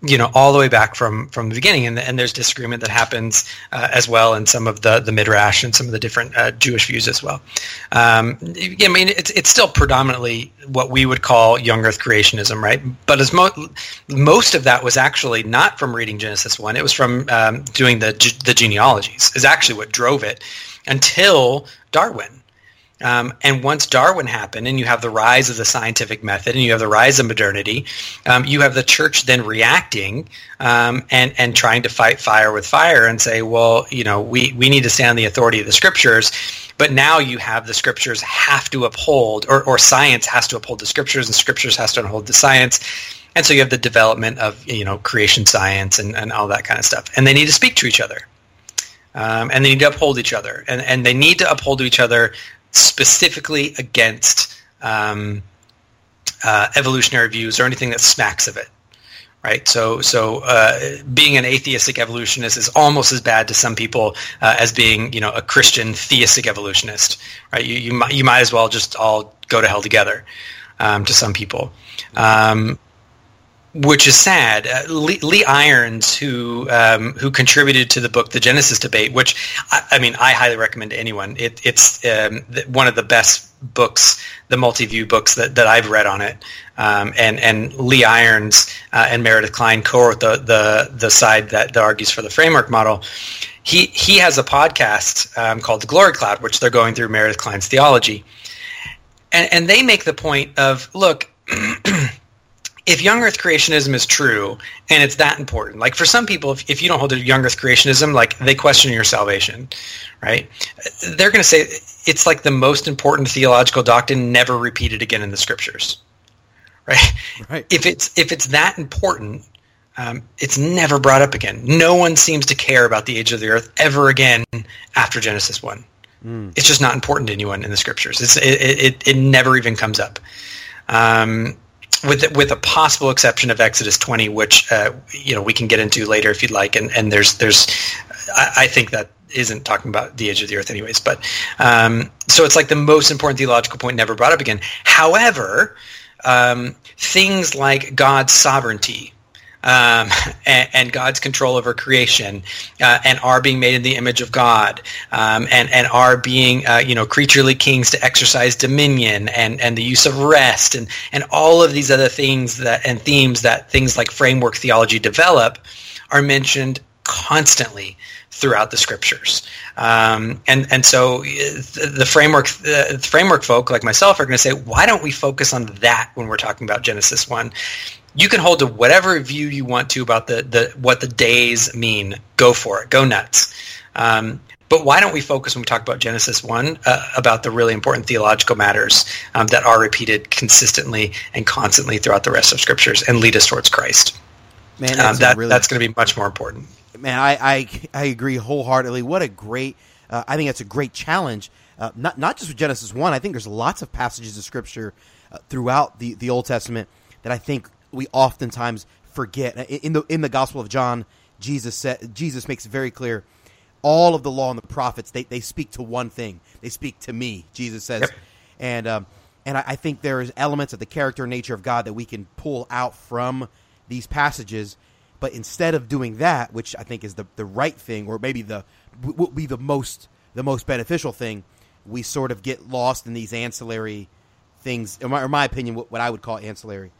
you know all the way back from from the beginning. And, and there's disagreement that happens uh, as well in some of the the midrash and some of the different uh, Jewish views as well. Um, I mean it's it's still predominantly what we would call young earth creationism right? But as mo- most of that was actually not from reading Genesis 1 it was from um, doing the the genealogies is actually what drove it until Darwin um, and once Darwin happened, and you have the rise of the scientific method, and you have the rise of modernity, um, you have the church then reacting um, and and trying to fight fire with fire and say, well, you know, we we need to stand on the authority of the scriptures. But now you have the scriptures have to uphold, or, or science has to uphold the scriptures, and scriptures has to uphold the science. And so you have the development of you know creation science and, and all that kind of stuff, and they need to speak to each other. Um, and they need to uphold each other, and, and they need to uphold each other specifically against um, uh, evolutionary views or anything that smacks of it. Right, so so uh, being an atheistic evolutionist is almost as bad to some people uh, as being you know a Christian theistic evolutionist. Right, you you might, you might as well just all go to hell together. Um, to some people, um, which is sad. Uh, Lee, Lee, Irons, who um, who contributed to the book The Genesis Debate, which I, I mean I highly recommend to anyone. It, it's um, one of the best books, the multi-view books that, that I've read on it. Um, and and Lee Irons uh, and Meredith Kline co-wrote the, the the side that, that argues for the framework model. He he has a podcast um, called The Glory Cloud, which they're going through Meredith Kline's theology, and and they make the point of look. if young earth creationism is true and it's that important like for some people if, if you don't hold to young earth creationism like they question your salvation right? They're going to say it's like the most important theological doctrine never repeated again in the scriptures right? Right. If it's if it's that important um, it's never brought up again. No one seems to care about the age of the earth ever again after genesis 1 mm. it's just not important to anyone in the scriptures. It's, it, it, it never even comes up. Um, with with a possible exception of Exodus 20, which uh, you know we can get into later if you'd like. And, and there's there's I, I, think that isn't talking about the age of the earth, anyways. But um, so it's like the most important theological point never brought up again. However, um, things like God's sovereignty um, and, and, God's control over creation, uh, and are being made in the image of God, um, and and are being uh, you know creaturely kings to exercise dominion, and and the use of rest, and and all of these other things that and themes that things like framework theology develop are mentioned constantly throughout the scriptures. Um, and and so uh, the framework the framework folk like myself are going to say, why don't we focus on that when we're talking about Genesis one? You can hold to whatever view you want to about the, the what the days mean. Go for it. Go nuts. Um, but why don't we focus when we talk about Genesis 1 uh, about the really important theological matters um, that are repeated consistently and constantly throughout the rest of scriptures and lead us towards Christ? Man, that's, um, that, really, that's going to be much more important. Man, I, I, I agree wholeheartedly. What a great, uh, I think that's a great challenge. Uh, not, not just with Genesis 1. I think there's lots of passages of scripture uh, throughout the, the Old Testament that I think we oftentimes forget. In the in the Gospel of John, Jesus said Jesus makes it very clear. All of the law and the prophets they, they speak to one thing. They speak to me. Jesus says, yep. and um, and I, I think there is elements of the character and nature of God that we can pull out from these passages. But instead of doing that, which I think is the, the right thing, or maybe the will be the most the most beneficial thing, we sort of get lost in these ancillary things. In my, in my opinion, what, what I would call ancillary.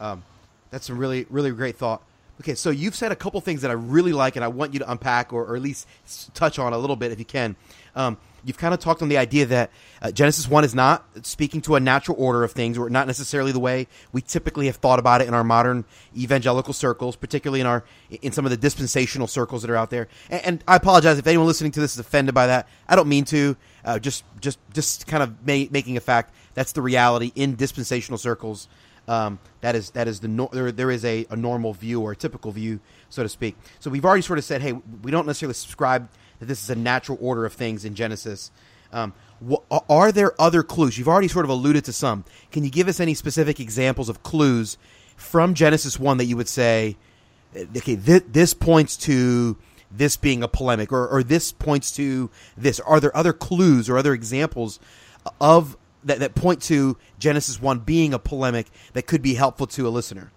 Um, that's a really, really great thought. Okay, so you've said a couple things that I really like, and I want you to unpack or, or at least touch on a little bit if you can. Um, you've kind of talked on the idea that uh, Genesis one is not speaking to a natural order of things, or not necessarily the way we typically have thought about it in our modern evangelical circles, particularly in our in some of the dispensational circles that are out there. And, and I apologize if anyone listening to this is offended by that. I don't mean to. Uh, just just just kind of ma- making a fact that's the reality in dispensational circles. Um, that is that is the no- there, there is a, a normal view or a typical view, so to speak. So we've already sort of said, hey, we don't necessarily subscribe that this is a natural order of things in Genesis. Um, wh- are there other clues? You've already sort of alluded to some. Can you give us any specific examples of clues from Genesis one that you would say, okay, th- this points to this being a polemic, or, or this points to this? Are there other clues or other examples of that, that point to Genesis one being a polemic that could be helpful to a listener?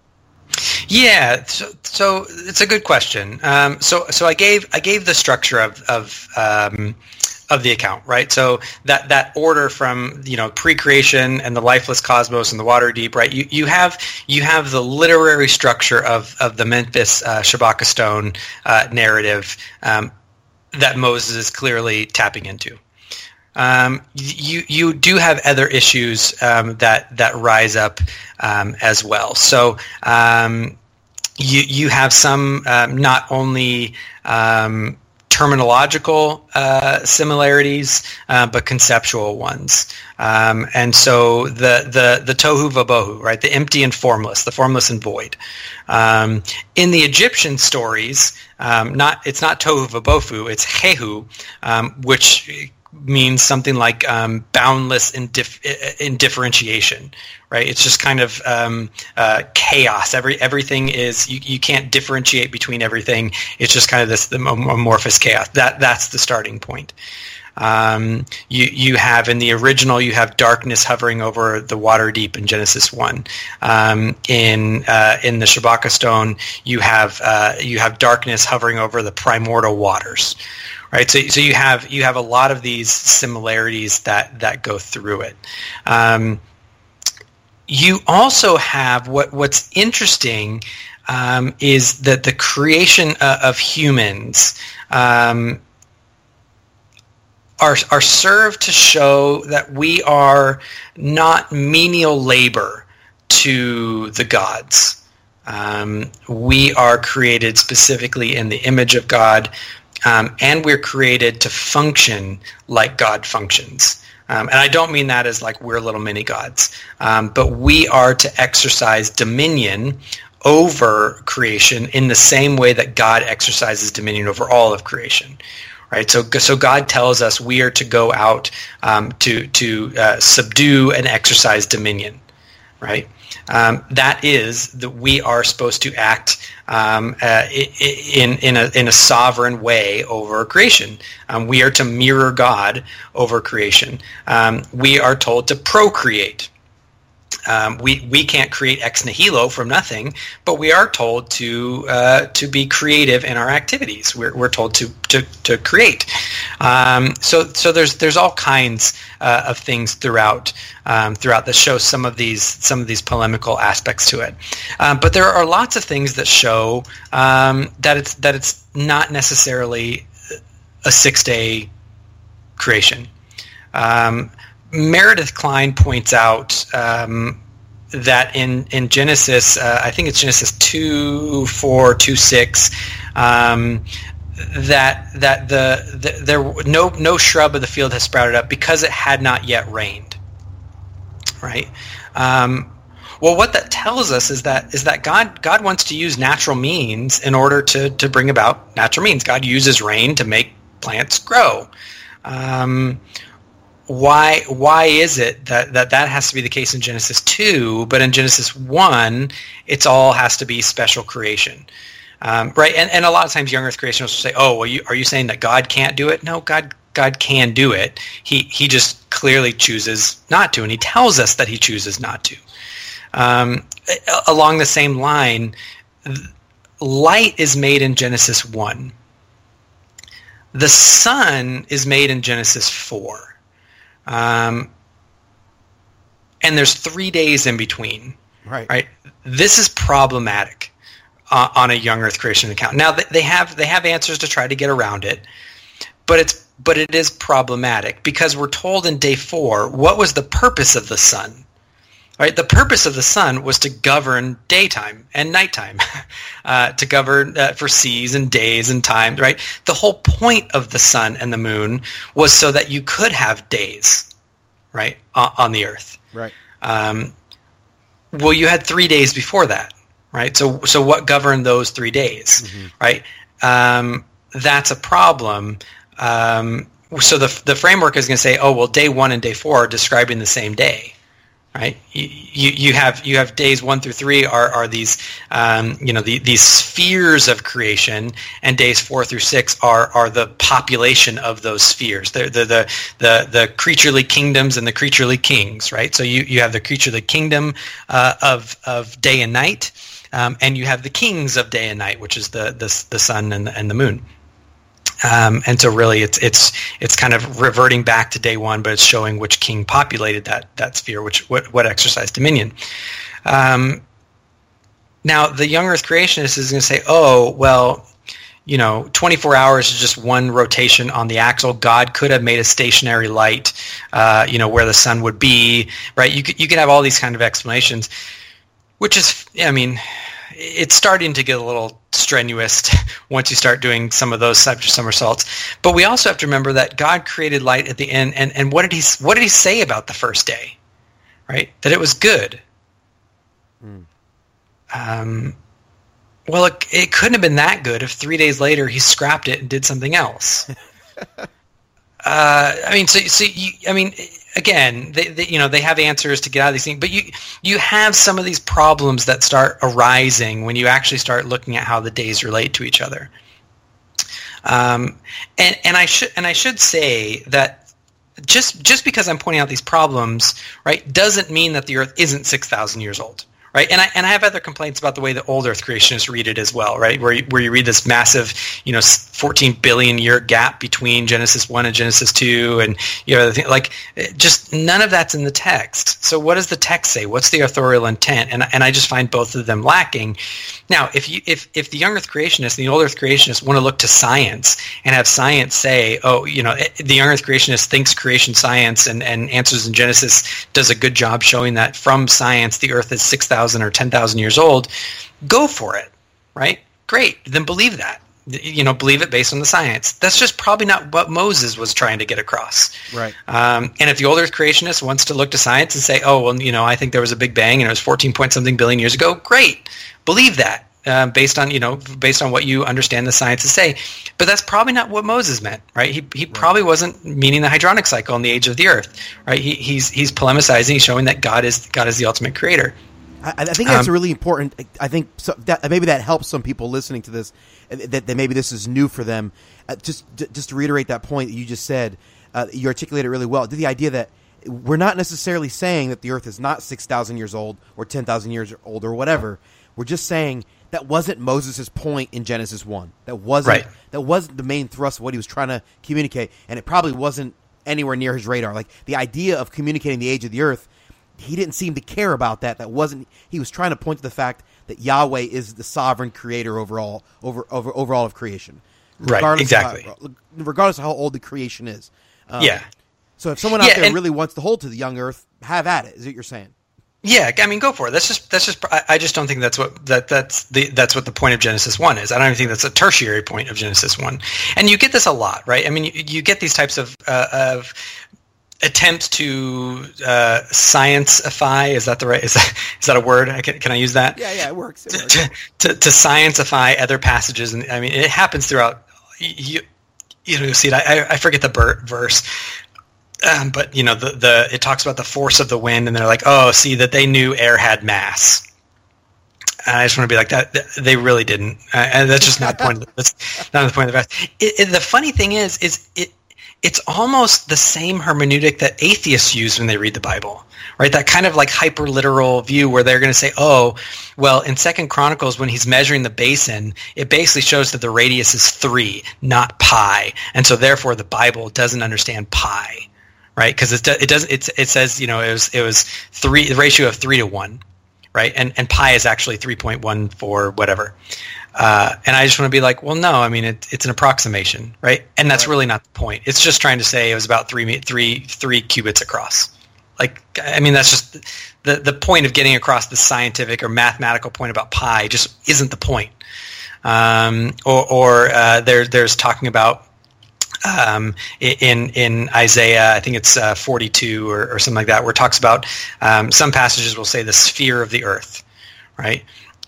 Yeah, so, so it's a good question. Um, so so I gave I gave the structure of of um, of the account, right? So that that order from you know pre-creation and the lifeless cosmos and the water deep, right? You you have you have the literary structure of of the Memphis uh, Shabaka Stone uh, narrative um, that Moses is clearly tapping into. Um, you you do have other issues um, that that rise up um, as well. So um, you you have some um, not only um, terminological uh, similarities, uh, but conceptual ones. Um, and so the the the tohu vabohu, right, the empty and formless, the formless and void. Um, in the Egyptian stories, um, not it's not tohu vabohu, it's hehu, which means something like um, boundless indif- indifferentiation, right? It's just kind of um, uh, chaos. Every everything is you, you can't differentiate between everything. It's just kind of this amorphous chaos. That that's the starting point. Um, you you have in the original you have darkness hovering over the water deep in Genesis one. Um, in uh, in the Shabaka stone you have uh, you have darkness hovering over the primordial waters right? So, so you have you have a lot of these similarities that that go through it. Um, you also have what what's interesting um, is that the creation uh, of humans um, are are served to show that we are not menial labor to the gods. Um, we are created specifically in the image of God um, and we're created to function like God functions. Um, and I don't mean that as like we're little mini gods, um, but we are to exercise dominion over creation in the same way that God exercises dominion over all of creation. Right, so so God tells us we are to go out um, to to uh, subdue and exercise dominion. Right, um, that is that we are supposed to act um, uh, in in a in a sovereign way over creation. Um, we are to mirror God over creation. Um, we are told to procreate. Um, we we can't create ex nihilo from nothing, but we are told to uh, to be creative in our activities. We're, we're told to to, to create. Um, so so there's there's all kinds uh, of things throughout um, throughout that show some of these some of these polemical aspects to it. Um, but there are lots of things that show um, that it's that it's not necessarily a six day creation. Um, Meredith Kline points out um, that in in Genesis, uh, I think it's Genesis two four two six. Um, that that the, the there no no shrub of the field has sprouted up because it had not yet rained. Right. Um, well, what that tells us is that is that God God wants to use natural means in order to to bring about natural means. God uses rain to make plants grow. Um, why why is it that, that that has to be the case in Genesis 2, but in Genesis 1, it's all has to be special creation? Um, right, and, and a lot of times young earth creationists will say, oh, well, you, are you saying that God can't do it? No, God God can do it. He, he just clearly chooses not to, and he tells us that he chooses not to. Um, along the same line, light is made in Genesis 1. The sun is made in Genesis 4 um, and there's three days in between. Right. Right. This is problematic uh, on a young Earth creation account. Now they have they have answers to try to get around it, but it's but it is problematic because we're told in day four what was the purpose of the sun. Right, the purpose of the sun was to govern daytime and nighttime, uh, to govern uh, for seas and days and times. Right, the whole point of the sun and the moon was so that you could have days, right, on the earth. Right. Um, well, you had three days before that, right? So, so what governed those three days, mm-hmm. right? Um, that's a problem. Um, so the the framework is going to say, oh well, day one and day four are describing the same day, right? You, you, have you have days one through three are are these um, you know the, these spheres of creation, and days four through six are are the population of those spheres. The the the, the creaturely kingdoms and the creaturely kings, right? So you, you have the creaturely kingdom uh, of of day and night, um, and you have the kings of day and night, which is the the, the sun and the, and the moon. Um, and so really it's it's it's kind of reverting back to day one, but it's showing which king populated that that sphere, which what, what exercised dominion. Um, now the young Earth creationist is going to say, oh well, you know, 24 hours is just one rotation on the axle. God could have made a stationary light, uh, you know, where the sun would be, right? You could you could have all these kind of explanations, which is, I mean, it's starting to get a little strenuous once you start doing some of those types of somersaults. But we also have to remember that God created light at the end, and, and what did he what did he say about the first day? Right, that it was good. Mm. Um, well, it, it couldn't have been that good if three days later he scrapped it and did something else. uh, I mean, so, so you, I mean, again, they, they, you know, they have answers to get out of these things, but you you have some of these problems that start arising when you actually start looking at how the days relate to each other. Um, and and I should and I should say that just just because I'm pointing out these problems, right, doesn't mean that the Earth isn't six thousand years old right? And I and I have other complaints about the way the old Earth creationists read it as well, right? Where you, where you read this massive, you know, 14 billion year gap between Genesis one and Genesis two, and you know, like eh, just none of that's in the text. So what does the text say? What's the authorial intent? And and I just find both of them lacking. Now, if you if if the young Earth creationists and the old Earth creationists want to look to science and have science say, oh, you know, eh, the young Earth creationist thinks creation science and and Answers in Genesis does a good job showing that from science the Earth is six thousand 5,000 or 10,000 years old, go for it, right? Great. Then believe that. You know, believe it based on the science. That's just probably not what Moses was trying to get across. Right. Um, and if the old Earth creationist wants to look to science and say, oh, well, you know, I think there was a big bang and it was 14 point something billion years ago, great. Believe that. Uh, based on you know based on what you understand the science to say. But that's probably not what Moses meant, right? He he right. probably wasn't meaning the hydrologic cycle and the age of the Earth, right? He, he's he's polemicizing, showing that God is God is the ultimate creator. I, I think that's um, really important. I think so that, maybe that helps some people listening to this. That, that maybe this is new for them. Uh, just just to reiterate that point that you just said, uh, you articulated it really well. The idea that we're not necessarily saying that the Earth is not six thousand years old or ten thousand years old or whatever. We're just saying that wasn't Moses' point in Genesis one. That wasn't right. that wasn't the main thrust of what he was trying to communicate, and it probably wasn't anywhere near his radar. Like the idea of communicating the age of the Earth he didn't seem to care about that. That wasn't. He was trying to point to the fact that Yahweh is the sovereign creator overall, over over overall of creation. Right. Exactly. How, regardless of how old the creation is. Um, yeah. So if someone out yeah, there really wants to hold to the young Earth, have at it. Is what you're saying? Yeah, I mean, go for it. That's just that's just. I, just don't think that's what that that's the that's what the point of Genesis one is. I don't even think that's a tertiary point of Genesis one. And you get this a lot, right? I mean, you, you get these types of uh, of attempt to uh, scienceify is that the right is that, is that a word can, can I use that yeah yeah it works, it works. To, to, to, scienceify other passages and I mean it happens throughout you you know you see I, I forget the verse um, but you know the, the it talks about the force of the wind and they're like oh see that they knew air had mass and I just want to be like that. They really didn't, uh, and that's just not the point. Of the, that's not the point of the verse. It, it, the funny thing is, is it it's almost the same hermeneutic that atheists use when they read the Bible, right? That kind of like hyper literal view where they're going to say, oh, well, in Second Chronicles, when he's measuring the basin, it basically shows that the radius is three, not pi, and so therefore the Bible doesn't understand pi, right? Because it, it does it, it says you know it was it was three the ratio of three to one, right? And and pi is actually 3.14 whatever. Uh, and I just want to be like, well, no, I mean, it, it's an approximation, right? And that's right. really not the point. It's just trying to say it was about three, three, three cubits across. Like, I mean, that's just the, the point of getting across the scientific or mathematical point about pi just isn't the point. Um, or or uh, there, there's talking about um, in in Isaiah, I think it's uh, 42 or, or, something like that, where it talks about um, some passages will say the sphere of the earth, right?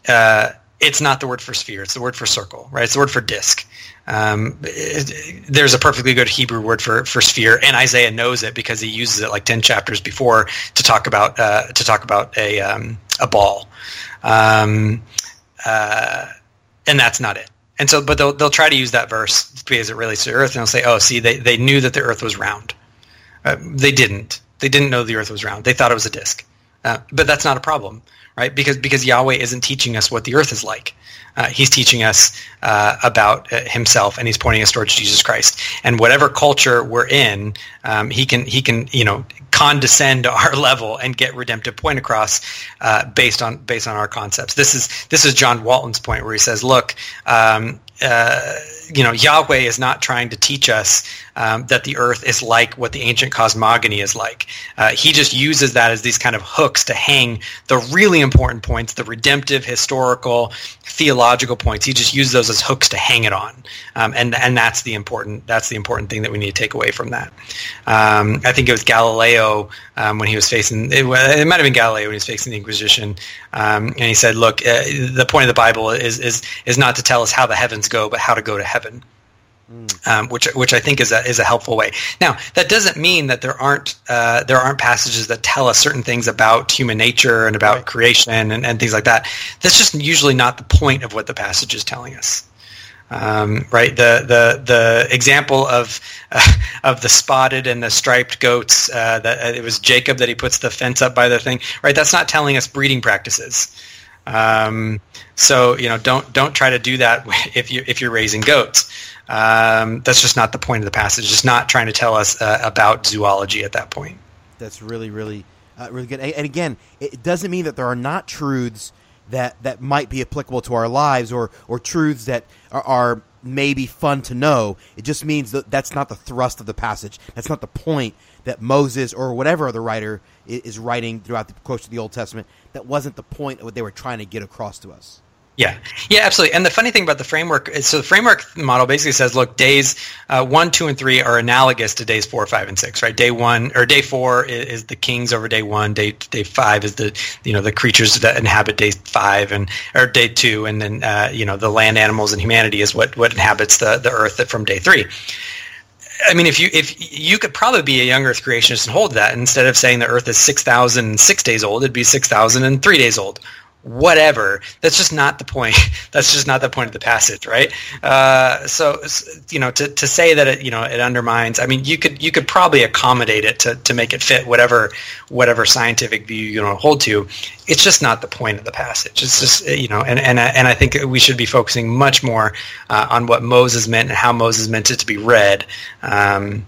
Uh, it's not the word for sphere; it's the word for circle, right? It's the word for disk. Um, it, there's a perfectly good Hebrew word for, for sphere, and Isaiah knows it because he uses it like ten chapters before to talk about uh, to talk about a um, a ball, um, uh, and that's not it. And so, but they'll they'll try to use that verse because it relates to Earth, and they'll say, "Oh, see, they they knew that the Earth was round. Uh, they didn't. They didn't know the Earth was round. They thought it was a disk. Uh, but that's not a problem, right? Because because Yahweh isn't teaching us what the Earth is like. Uh, he's teaching us uh, about uh, himself, and he's pointing us towards Jesus Christ. And whatever culture we're in, um, he can he can you know condescend to our level and get redemptive point across uh, based on based on our concepts. This is this is John Walton's point where he says, "Look, um, uh, you know, Yahweh is not trying to teach us um, that the earth is like what the ancient cosmogony is like. Uh, he just uses that as these kind of hooks to hang the really important points, the redemptive, historical, theological points. He just uses those as hooks to hang it on, um, and and that's the important that's the important thing that we need to take away from that. Um, I think it was Galileo um, when he was facing it, it, might have been Galileo when he was facing the Inquisition, um, and he said, "Look, uh, the point of the Bible is is is not to tell us how the heavens go, but how to go to heaven." Um, which which I think is a is a helpful way. Now that doesn't mean that there aren't uh, there aren't passages that tell us certain things about human nature and about right. creation and, and things like that. That's just usually not the point of what the passage is telling us. Um, right, the the the example of uh, of the spotted and the striped goats. Uh, that uh, it was Jacob that he puts the fence up by the thing. Right, that's not telling us breeding practices. Um, so you know, don't don't try to do that if you if you're raising goats. Um, that's just not the point of the passage. It's not trying to tell us uh, about zoology at that point. That's really, really, uh, really good. And again, it doesn't mean that there are not truths that, that might be applicable to our lives or, or truths that are, are maybe fun to know. It just means that that's not the thrust of the passage. That's not the point that Moses or whatever other writer is writing throughout the course of the Old Testament. That wasn't the point of what they were trying to get across to us. Yeah, yeah, absolutely. And the funny thing about the framework is, so the framework model basically says, look, days uh, one, two, and three are analogous to days four, five, and six, right? Day one or day four is, is, the kings over day one. Day day five is the you know the creatures that inhabit day five and or day two, and then uh, you know the land animals and humanity is what what inhabits the the earth from day three. I mean, if you if you could probably be a young Earth creationist and hold that instead of saying the Earth is six thousand six days old, it'd be six thousand and three days old, whatever. That's just not the point. That's just not the point of the passage, right? Uh, so, you know, to, to say that it, you know, it undermines. I mean, you could you could probably accommodate it to, to make it fit whatever whatever scientific view you know hold to. It's just not the point of the passage. It's just you know, and and and I think we should be focusing much more uh, on what Moses meant and how Moses meant it to be read. Um,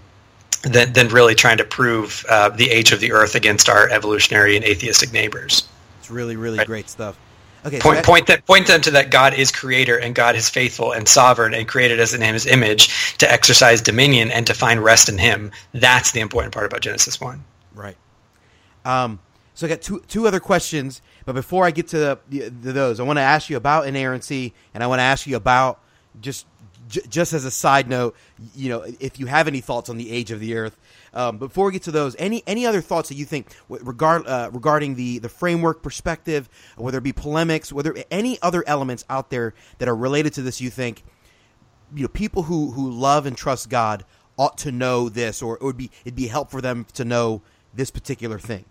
than, than really trying to prove uh, the age of the earth against our evolutionary and atheistic neighbors really, really right. great stuff. Okay, point, so point, that, point them to that God is creator and God is faithful and sovereign and created us in his image to exercise dominion and to find rest in him. That's the important part about Genesis 1. Right. Um, so I got two, two other questions, but before I get to, the, the, those, I want to ask you about inerrancy and I want to ask you about just j- just as a side note, you know, if you have any thoughts on the age of the Earth. Um, before we get to those, any any other thoughts that you think regard uh, regarding the the framework perspective, whether it be polemics, whether any other elements out there that are related to this, you think, you know, people who who love and trust God ought to know this, or it would be it'd be helpful for them to know this particular thing.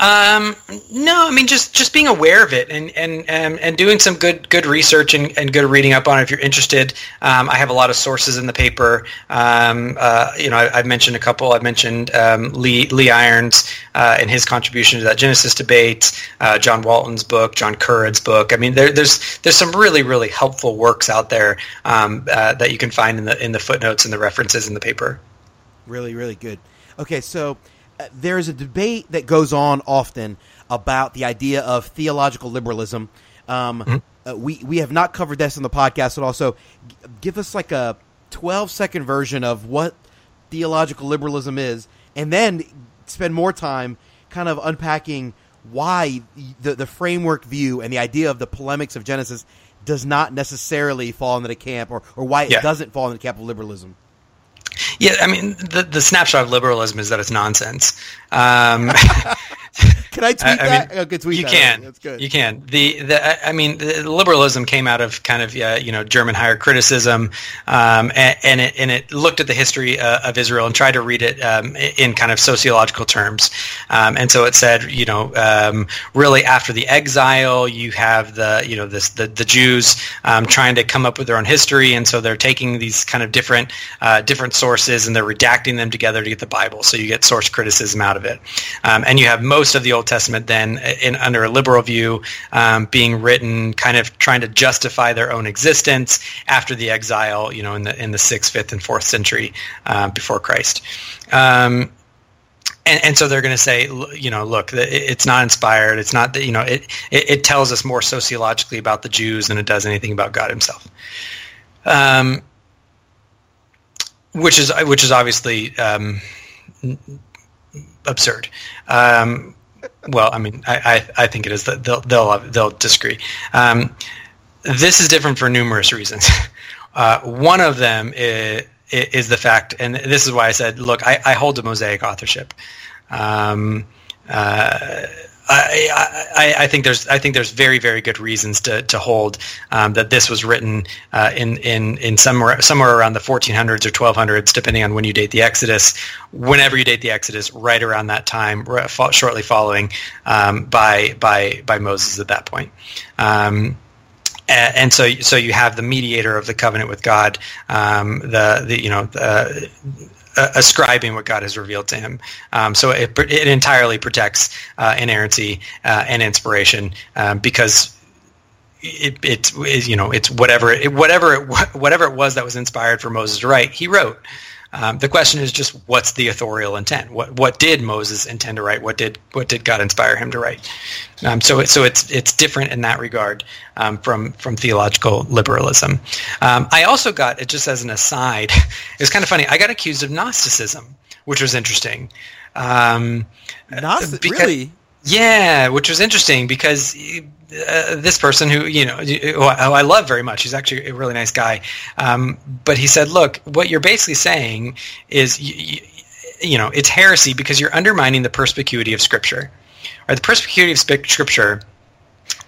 Um, no, I mean just just being aware of it and and and, um, and doing some good good research and, and good reading up on it if you're interested. Um, I have a lot of sources in the paper. Um, uh, you know, I, have mentioned a couple. I've mentioned um, Lee Lee Irons uh, and his contribution to that Genesis debate. Uh, John Walton's book, John Currid's book. I mean, there, there's there's some really really helpful works out there um, uh, that you can find in the in the footnotes and the references in the paper. Really, really good. Okay, so uh, there's a debate that goes on often about the idea of theological liberalism. Um, mm-hmm. uh, we we have not covered this in the podcast at all. So, g- give us like a twelve second version of what theological liberalism is, and then spend more time kind of unpacking why the the framework view and the idea of the polemics of Genesis does not necessarily fall into the camp, or or why it yeah. doesn't fall into the camp of liberalism. Yeah, I mean, the the snapshot of liberalism is that it's nonsense. Um, Can I tweet I, that? I mean, tweet you that. can. That's good. You can. The, the I mean, the liberalism came out of kind of uh, you know German higher criticism, um, and, and, it and it looked at the history uh, of Israel and tried to read it um, in kind of sociological terms. Um, and so it said, you know, um, really after the exile, you have the you know this the the Jews um, trying to come up with their own history, and so they're taking these kind of different uh, different sources and they're redacting them together to get the Bible. So you get source criticism out of it, um, and you have most of the Old Old Testament then, in, under a liberal view, um, being written, kind of trying to justify their own existence after the exile, you know, in the in the sixth, fifth, and fourth century uh, before Christ. Um, and, and, so they're going to say, you know, look, it's not inspired. It's not that, you know, it, it, it, tells us more sociologically about the Jews than it does anything about God himself. Um, which is which is obviously um, absurd. Um, well, I mean, I, I, I think it is that they'll they'll they'll disagree. Um, this is different for numerous reasons. Uh, one of them is, is, the fact, and this is why I said, look, I, I hold to Mosaic authorship. Um, uh, I, I, think there's I think there's very very good reasons to, to hold um, that this was written uh, in in in somewhere somewhere around the 1400s or 1200s, depending on when you date the Exodus. Whenever you date the Exodus, right around that time, shortly following um, by by by Moses at that point. Um, and so so you have the mediator of the covenant with God, um, the the you know the, uh, ascribing what God has revealed to him. Um, so it, it entirely protects uh, inerrancy uh, and inspiration um, because it, it's you know it's whatever it, whatever it, whatever it was that was inspired for Moses to write, he wrote. Um, the question is just what's the authorial intent? What what did Moses intend to write? What did what did God inspire him to write? Um, so so it's it's different in that regard um, from from theological liberalism. Um, I also got it just as an aside. It was kind of funny. I got accused of Gnosticism, which was interesting. Um, Gnostic, really? Yeah, which was interesting because uh, this person who you know who I love very much, he's actually a really nice guy. Um, but he said, "Look, what you're basically saying is, you, you, know, it's heresy because you're undermining the perspicuity of Scripture. Right? The perspicuity of Scripture."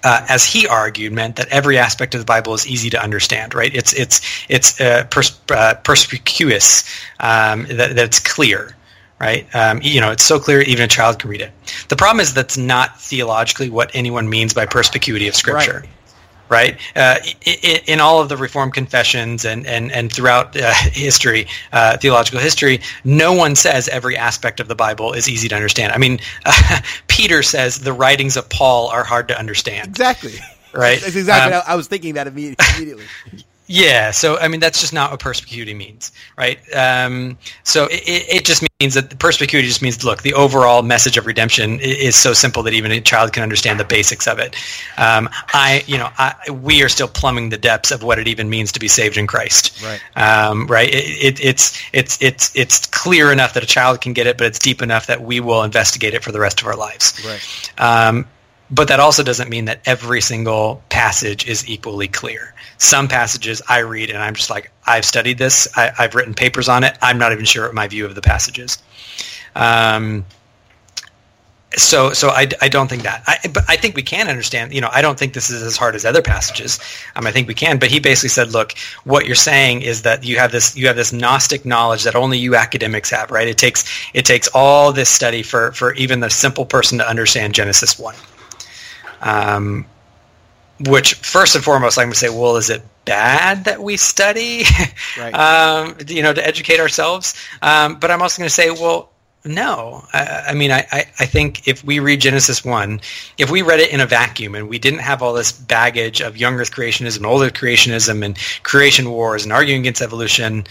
Uh, as he argued, meant that every aspect of the Bible is easy to understand. Right? It's it's it's uh, pers- uh, perspicuous. Um, that, that's clear right? Um, you know, it's so clear even a child can read it. The problem is that's not theologically what anyone means by perspicuity of Scripture. Right. Right, uh, in, in, all of the Reformed confessions and and and throughout uh, history, uh, theological history, no one says every aspect of the Bible is easy to understand. I mean, Peter says the writings of Paul are hard to understand. Exactly. Right. That's exactly. Um, I was thinking that immediately. Yeah, so I mean that's just not what perspicuity means, right? Um, so it, it just means that perspicuity just means look, the overall message of redemption is so simple that even a child can understand the basics of it. Um, I, you know, I, we are still plumbing the depths of what it even means to be saved in Christ, right? Um, right? It, it, it's it's it's it's clear enough that a child can get it, but it's deep enough that we will investigate it for the rest of our lives, right? But that also doesn't mean that every single passage is equally clear. Some passages I read and I'm just like, I've studied this, I, have written papers on it. I'm not even sure what my view of the passage is. Um, so, so I, I don't think that. I, but I think we can understand. You know, I don't think this is as hard as other passages. Um, I think we can. But he basically said, look, what you're saying is that you have this you have this Gnostic knowledge that only you academics have, right? It takes it takes all this study for for even the simple person to understand Genesis one. Um, which first and foremost, I'm going to say, well, is it bad that we study, right. um, you know, to educate ourselves? Um, but I'm also going to say, well, no. I, I mean, I, I, think if we read Genesis 1, if we read it in a vacuum and we didn't have all this baggage of young earth creationism, old earth creationism, and creation wars and arguing against evolution,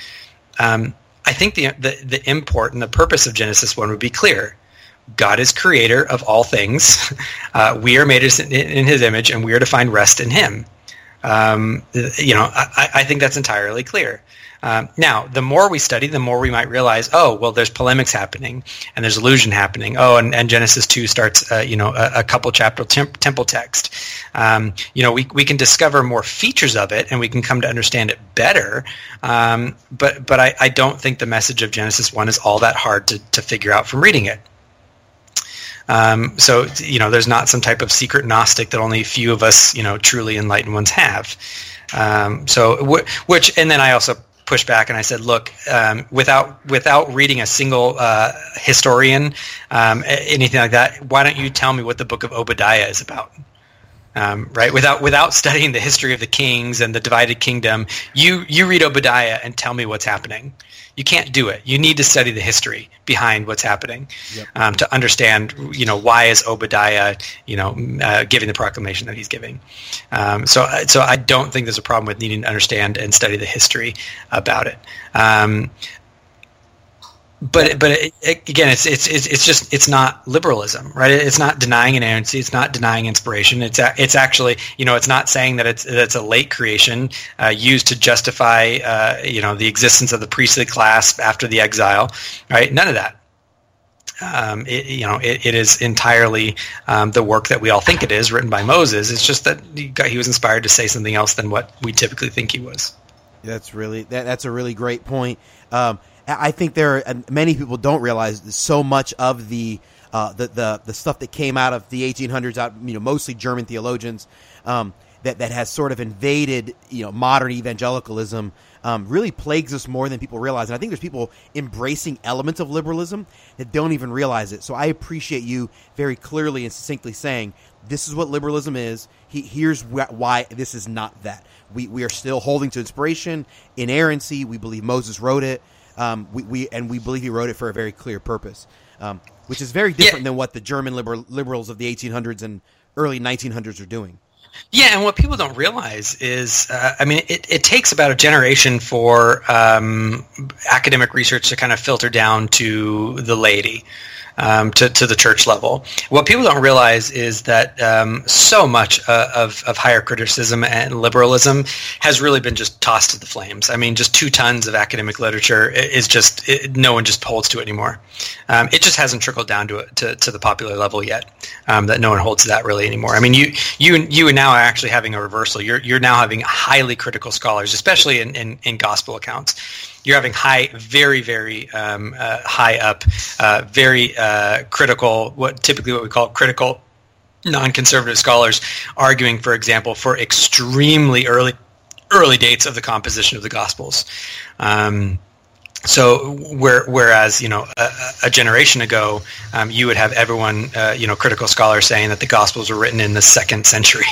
um, I think the, the, the import and the purpose of Genesis 1 would be clear God is creator of all things. Uh, we are made in, his image, and we are to find rest in him. Um, you know, I, I, think that's entirely clear. Um, now, the more we study, the more we might realize, oh, well, there's polemics happening, and there's allusion happening. Oh, and, and Genesis 2 starts, uh, you know, a, a couple chapter temp- temple text. Um, you know, we, we can discover more features of it, and we can come to understand it better. Um, but but I, I don't think the message of Genesis 1 is all that hard to, to figure out from reading it. Um, so you know, there's not some type of secret Gnostic that only a few of us, you know, truly enlightened ones have. Um, so, which, and then I also pushed back and I said, look, um, without without reading a single uh, historian, um, anything like that, why don't you tell me what the book of Obadiah is about? Um, right? Without without studying the history of the kings and the divided kingdom, you you read Obadiah and tell me what's happening. You can't do it. You need to study the history behind what's happening yep. um, to understand. You know why is Obadiah you know uh, giving the proclamation that he's giving. Um, so so I don't think there's a problem with needing to understand and study the history about it. But but it, it, again, it's, it's it's it's just it's not liberalism, right? It's not denying inerrancy. It's not denying inspiration. It's a, it's actually you know it's not saying that it's that it's a late creation uh, used to justify uh, you know the existence of the priestly class after the exile, right? None of that. Um, it, you know, it, it is entirely um, the work that we all think it is, written by Moses. It's just that he, got, he was inspired to say something else than what we typically think he was. That's really that, that's a really great point. Um, I think there are many people don't realize so much of the uh, the, the the stuff that came out of the 1800s, out you know mostly German theologians, um, that that has sort of invaded you know modern evangelicalism. Um, really plagues us more than people realize. And I think there's people embracing elements of liberalism that don't even realize it. So I appreciate you very clearly and succinctly saying this is what liberalism is. He, here's wh- why this is not that. We, we are still holding to inspiration, inerrancy. We believe Moses wrote it. Um, we, we and we believe he wrote it for a very clear purpose, um, which is very different yeah. than what the German liberal, liberals of the 1800s and early 1900s are doing. Yeah, and what people don't realize is, uh, I mean, it, it takes about a generation for um, academic research to kind of filter down to the laity um, to, to the church level. What people don't realize is that um, so much uh, of, of higher criticism and liberalism has really been just tossed to the flames. I mean, just two tons of academic literature is just, it, no one just holds to it anymore. Um, it just hasn't trickled down to, to, to the popular level yet, um, that no one holds to that really anymore. I mean, you, you, you now are actually having a reversal. You're, you're now having highly critical scholars, especially in, in, in gospel accounts you're having high, very, very um, uh, high up, uh, very uh, critical, what typically what we call critical non-conservative scholars arguing, for example, for extremely early early dates of the composition of the Gospels. Um, so where, whereas you know a, a generation ago, um, you would have everyone uh, you know critical scholars saying that the Gospels were written in the second century.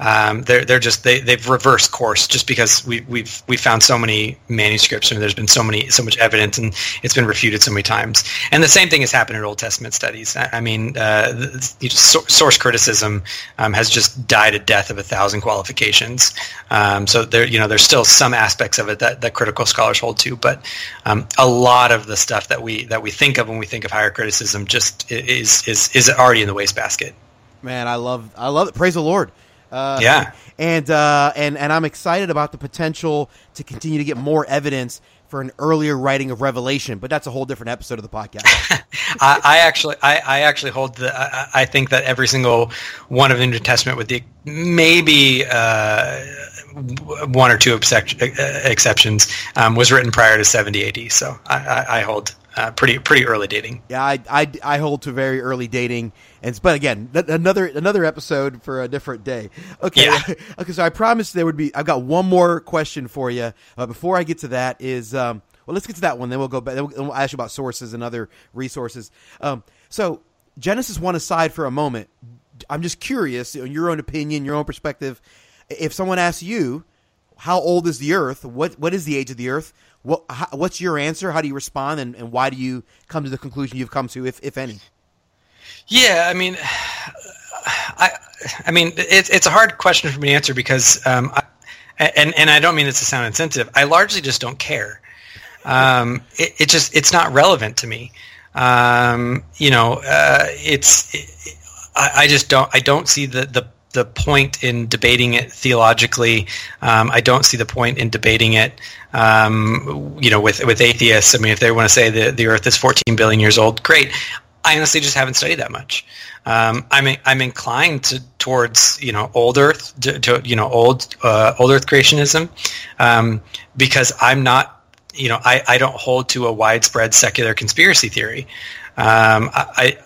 Um, they're they're just they they've reversed course just because we we've we found so many manuscripts and there's been so many so much evidence and it's been refuted so many times. And the same thing has happened in Old Testament studies. I, I mean, uh, the, source criticism um, has just died a death of a thousand qualifications. Um, so there you know there's still some aspects of it that that critical scholars hold to, but um, a lot of the stuff that we that we think of when we think of higher criticism just is is is already in the wastebasket. Man, I love I love it. Praise the Lord. Uh, yeah, and uh, and and I'm excited about the potential to continue to get more evidence for an earlier writing of Revelation, but that's a whole different episode of the podcast. I, I, actually, I, I, actually hold the. I, I, think that every single one of the New Testament, with the maybe uh, one or two exceptions, um, was written prior to 70 AD. So I, I hold uh, pretty pretty early dating. Yeah, I, I, I hold to very early dating, and but again, another another episode for a different day. Okay, yeah. okay. So I promised there would be. I've got one more question for you. Uh, before I get to that, is um, well, let's get to that one. Then we'll go back. Then we'll, we'll ask you about sources and other resources. Um, so Genesis one aside for a moment. I'm just curious, in your own opinion, your own perspective if someone asks you, how old is the Earth? What what is the age of the Earth? What how, what's your answer? How do you respond, and, and why do you come to the conclusion you've come to, if if any? Yeah, I mean, I I mean it's it's a hard question for me to answer because um, I, and and I don't mean it's a sound insensitive. I largely just don't care. Um, it, it just it's not relevant to me. um, you know, uh, it's it, I, I, just don't I don't see the the the point in debating it theologically. Um, I don't see the point in debating it, um, you know, with with atheists. I mean, if they want to say that the Earth is 14 billion years old, great. I honestly just haven't studied that much. Um, I'm I'm inclined to, towards you know old Earth, to, to you know old uh, old Earth creationism, um, because I'm not you know I, I don't hold to a widespread secular conspiracy theory. Um, I,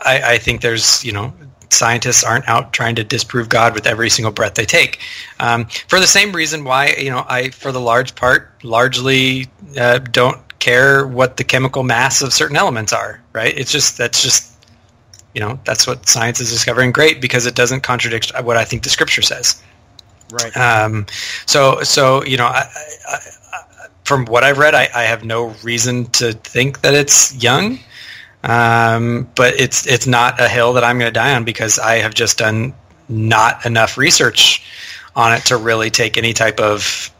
I I think there's you know scientists aren't out trying to disprove God with every single breath they take. Um, for the same reason why, you know, I, for the large part, largely uh, don't care what the chemical mass of certain elements are, right? It's just, that's just, you know, that's what science is discovering. Great, because it doesn't contradict what I think the scripture says. Right. Um, so, so, you know, I, I, I, from what I've read, I, have no reason to think that it's young. Um, but it's it's not a hill that I'm going to die on because I have just done not enough research on it to really take any type of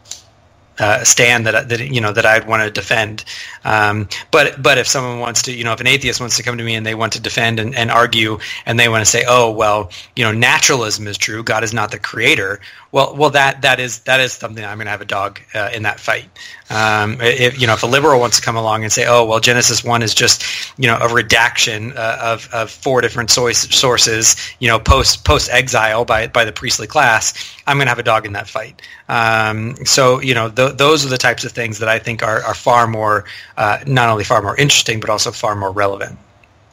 uh, stand that that you know that I'd want to defend. Um, but but if someone wants to, you know, if an atheist wants to come to me and they want to defend and, and argue and they want to say, oh well, you know, naturalism is true, God is not the creator. Well, well, that that is that is something I'm going to have a dog uh, in that fight. Um, if you know, if a liberal wants to come along and say, "Oh, well, Genesis one is just you know a redaction uh, of of four different source, sources," you know, post post exile by by the priestly class, I'm going to have a dog in that fight. Um, so you know, th- those are the types of things that I think are are far more uh, not only far more interesting but also far more relevant.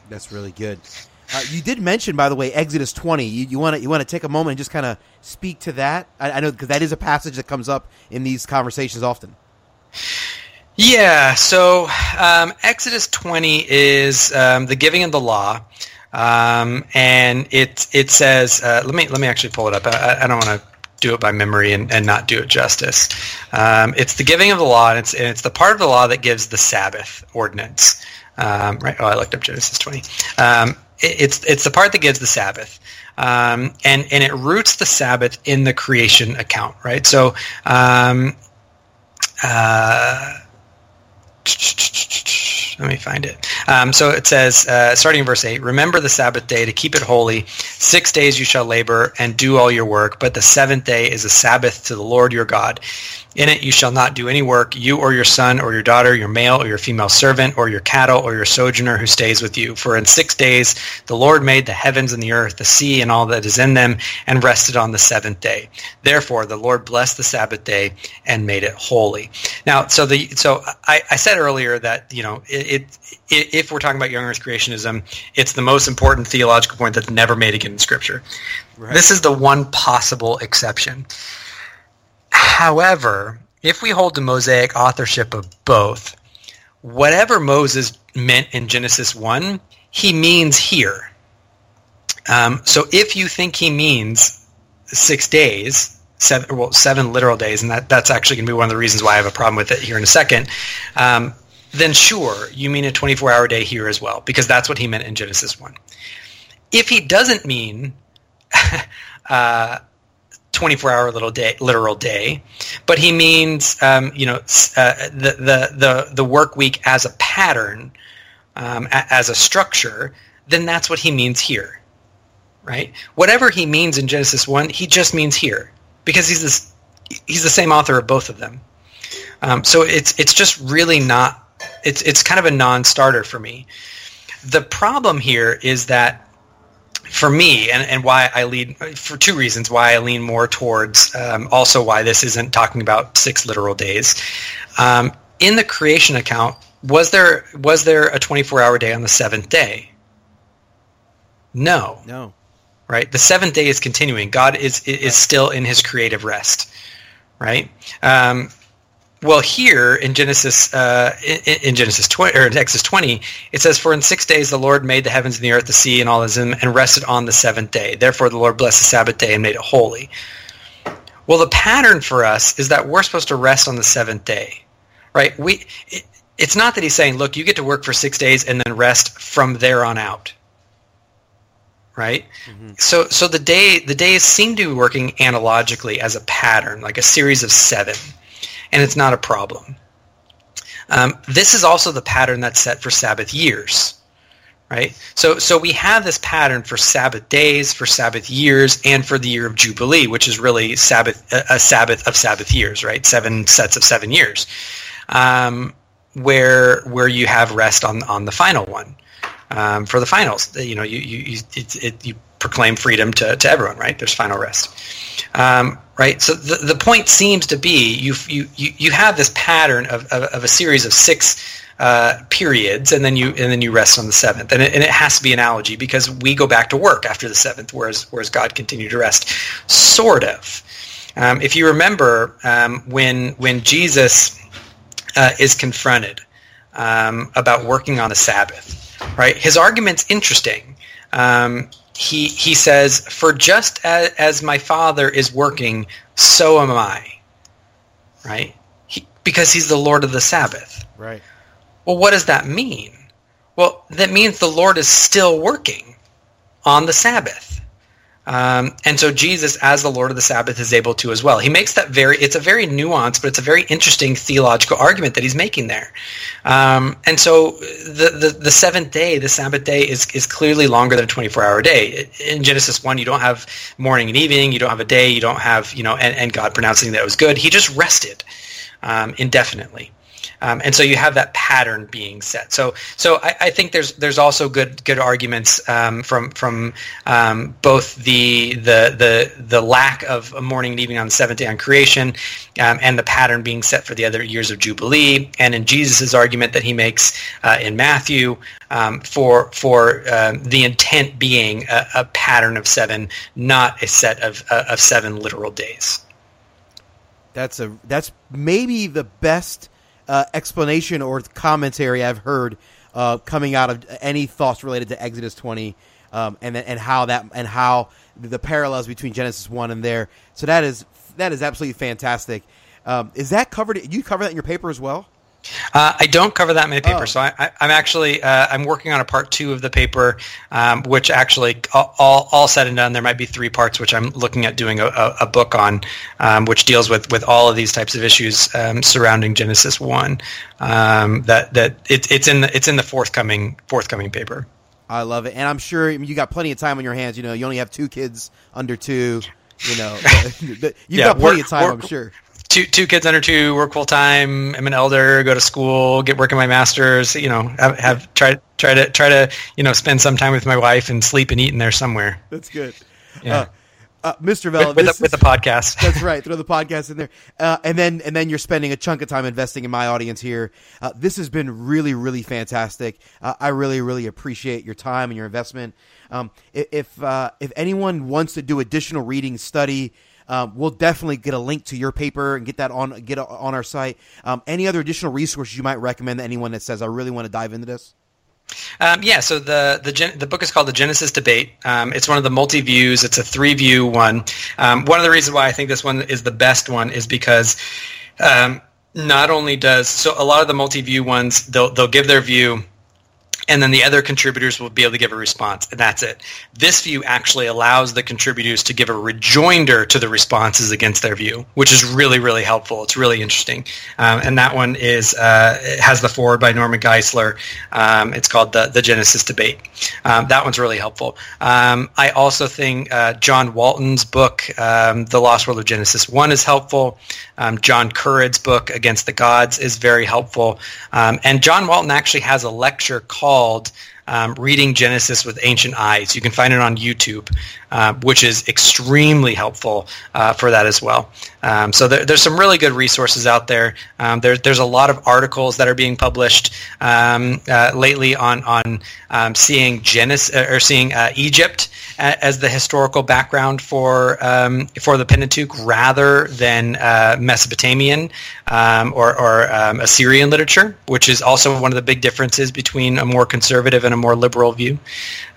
That's really good. Uh, you did mention, by the way, Exodus 20. You want to you want to take a moment and just kind of speak to that? I, I know because that is a passage that comes up in these conversations often. Yeah. So um, Exodus 20 is um, the giving of the law, um, and it it says. Uh, let me let me actually pull it up. I, I don't want to do it by memory and, and not do it justice. Um, it's the giving of the law, and it's and it's the part of the law that gives the Sabbath ordinance. Um, right? Oh, I looked up Genesis 20. Um, it's it's the part that gives the Sabbath, um, and and it roots the Sabbath in the creation account, right? So. Um, uh, let me find it. Um, so it says, uh, starting in verse 8, Remember the Sabbath day to keep it holy. Six days you shall labor and do all your work, but the seventh day is a Sabbath to the Lord your God. In it you shall not do any work, you or your son or your daughter, your male or your female servant, or your cattle or your sojourner who stays with you. For in six days the Lord made the heavens and the earth, the sea and all that is in them, and rested on the seventh day. Therefore the Lord blessed the Sabbath day and made it holy. Now, so the so I, I said earlier that you know it, it, if we're talking about young Earth creationism, it's the most important theological point that's never made again in Scripture. Right. This is the one possible exception. However, if we hold the Mosaic authorship of both, whatever Moses meant in Genesis 1, he means here. Um, so if you think he means six days, seven, well, seven literal days, and that, that's actually going to be one of the reasons why I have a problem with it here in a second, um, then sure, you mean a 24-hour day here as well, because that's what he meant in Genesis 1. If he doesn't mean uh, 24 hour little day, literal day, but he means um, you know uh, the, the the the work week as a pattern, um, a, as a structure. Then that's what he means here, right? Whatever he means in Genesis one, he just means here because he's this he's the same author of both of them. Um, so it's it's just really not it's it's kind of a non-starter for me. The problem here is that for me, and, and why I lean for two reasons why I lean more towards um, also why this isn't talking about six literal days. Um, in the creation account, was there was there a 24 hour day on the seventh day? No. No. Right. The seventh day is continuing. God is is still in His creative rest. Right. Um, well, here in Genesis, uh, in, in, Genesis 20 or in Exodus 20, it says, "For in six days the Lord made the heavens and the earth, the sea, and all is in and rested on the seventh day. Therefore, the Lord blessed the Sabbath day and made it holy." Well, the pattern for us is that we're supposed to rest on the seventh day, right? We, it, it's not that he's saying, "Look, you get to work for six days and then rest from there on out." right? Mm-hmm. So so the day the days seem to be working analogically as a pattern, like a series of seven and it's not a problem. Um, this is also the pattern that's set for Sabbath years right? So so we have this pattern for Sabbath days, for Sabbath years, and for the year of Jubilee, which is really Sabbath a Sabbath of Sabbath years, right? Seven sets of seven years, um, where where you have rest on on the final one. Um, for the finals, you know, you you you, it, it, you proclaim freedom to, to everyone, right? There's final rest, um, right? So the, the point seems to be you you you have this pattern of, of, of a series of six uh, periods, and then you and then you rest on the seventh. And it, and it has to be an analogy because we go back to work after the seventh, whereas whereas God continued to rest, sort of. Um, if you remember um, when when Jesus uh, is confronted um, about working on the Sabbath, right? His argument's interesting. He he says, "For just as, as my Father is working, so am I." Right? He, because he's the Lord of the Sabbath. Right. Well, what does that mean? Well, that means the Lord is still working on the Sabbath. Um, and so Jesus, as the Lord of the Sabbath, is able to as well. He makes that very, it's a very nuanced, but it's a very interesting theological argument that he's making there. Um, and so the, the, the, seventh day, the Sabbath day, is, is clearly longer than a 24-hour day. In Genesis 1, you don't have morning and evening, you don't have a day, you don't have, you know, and, and God pronouncing that it was good. He just rested um, indefinitely. Um, and so you have that pattern being set. So, so I, I think there's there's also good good arguments um, from from um, both the the the the lack of a morning and evening on the seventh day on creation, um, and the pattern being set for the other years of jubilee, and in Jesus' argument that he makes uh, in Matthew um, for for um, the intent being a, a, pattern of seven, not a set of uh, of seven literal days. That's a that's maybe the best uh, explanation or commentary I've heard uh, coming out of any thoughts related to Exodus 20 um, and and how that and how the parallels between Genesis 1 and there. So that is that is absolutely fantastic. Um, is that covered? You cover that in your paper as well? Uh, I don't cover that many papers, oh. so I, am actually uh, I'm working on a part two of the paper, um, which actually all, all said and done, there might be three parts, which I'm looking at doing a, a book on, um, which deals with, with all of these types of issues um, surrounding Genesis one. Um, that that it, it's in the, it's in the forthcoming forthcoming paper. I love it, and I'm sure you got plenty of time on your hands. You know, you only have two kids under two. You know, you've yeah, got plenty of time. I'm sure two two kids under two, work full time. I'm an elder, go to school, get working my masters. You know, have, have try try to try to you know spend some time with my wife and sleep and eat in there somewhere. That's good. Yeah. Uh, uh, Mr. Vela, with, with, the, with, the, podcast. that's right. Throw the podcast in there, uh, and then and then you're spending a chunk of time investing in my audience here. Uh, this has been really, really fantastic. Uh, I really, really appreciate your time and your investment. Um, if uh, if anyone wants to do additional reading, study, um, we'll definitely get a link to your paper and get that on get on our site. Um, any other additional resources you might recommend to anyone that says I really want to dive into this? Um, yeah, so the the, the book is called the Genesis Debate. Um, it's one of the multi views. It's a three view one. Um, one of the reasons why I think this one is the best one is because um, not only does so a lot of the multi view ones they'll they'll give their view and then the other contributors will be able to give a response, and that's it. This view actually allows the contributors to give a rejoinder to the responses against their view, which is really, really helpful. It's really interesting. Um, and that one is uh, has the foreword by Norman Geisler. Um, it's called the, the Genesis Debate. Um, that one's really helpful. Um, I also think uh, John Walton's book, um, The Lost World of Genesis 1 is helpful. Um, John Currid's book, Against the Gods, is very helpful. and John Walton actually has a lecture called called um, Reading Genesis with Ancient Eyes. You can find it on YouTube, uh, which is extremely helpful uh, for that as well. Um, so there, there's some really good resources out there. Um, there. There's a lot of articles that are being published um, uh, lately on on um, seeing Genesis uh, or seeing uh, Egypt as the historical background for um, for the Pentateuch rather than Mesopotamian um, or, or Assyrian literature, which is also one of the big differences between a more conservative and a more liberal view.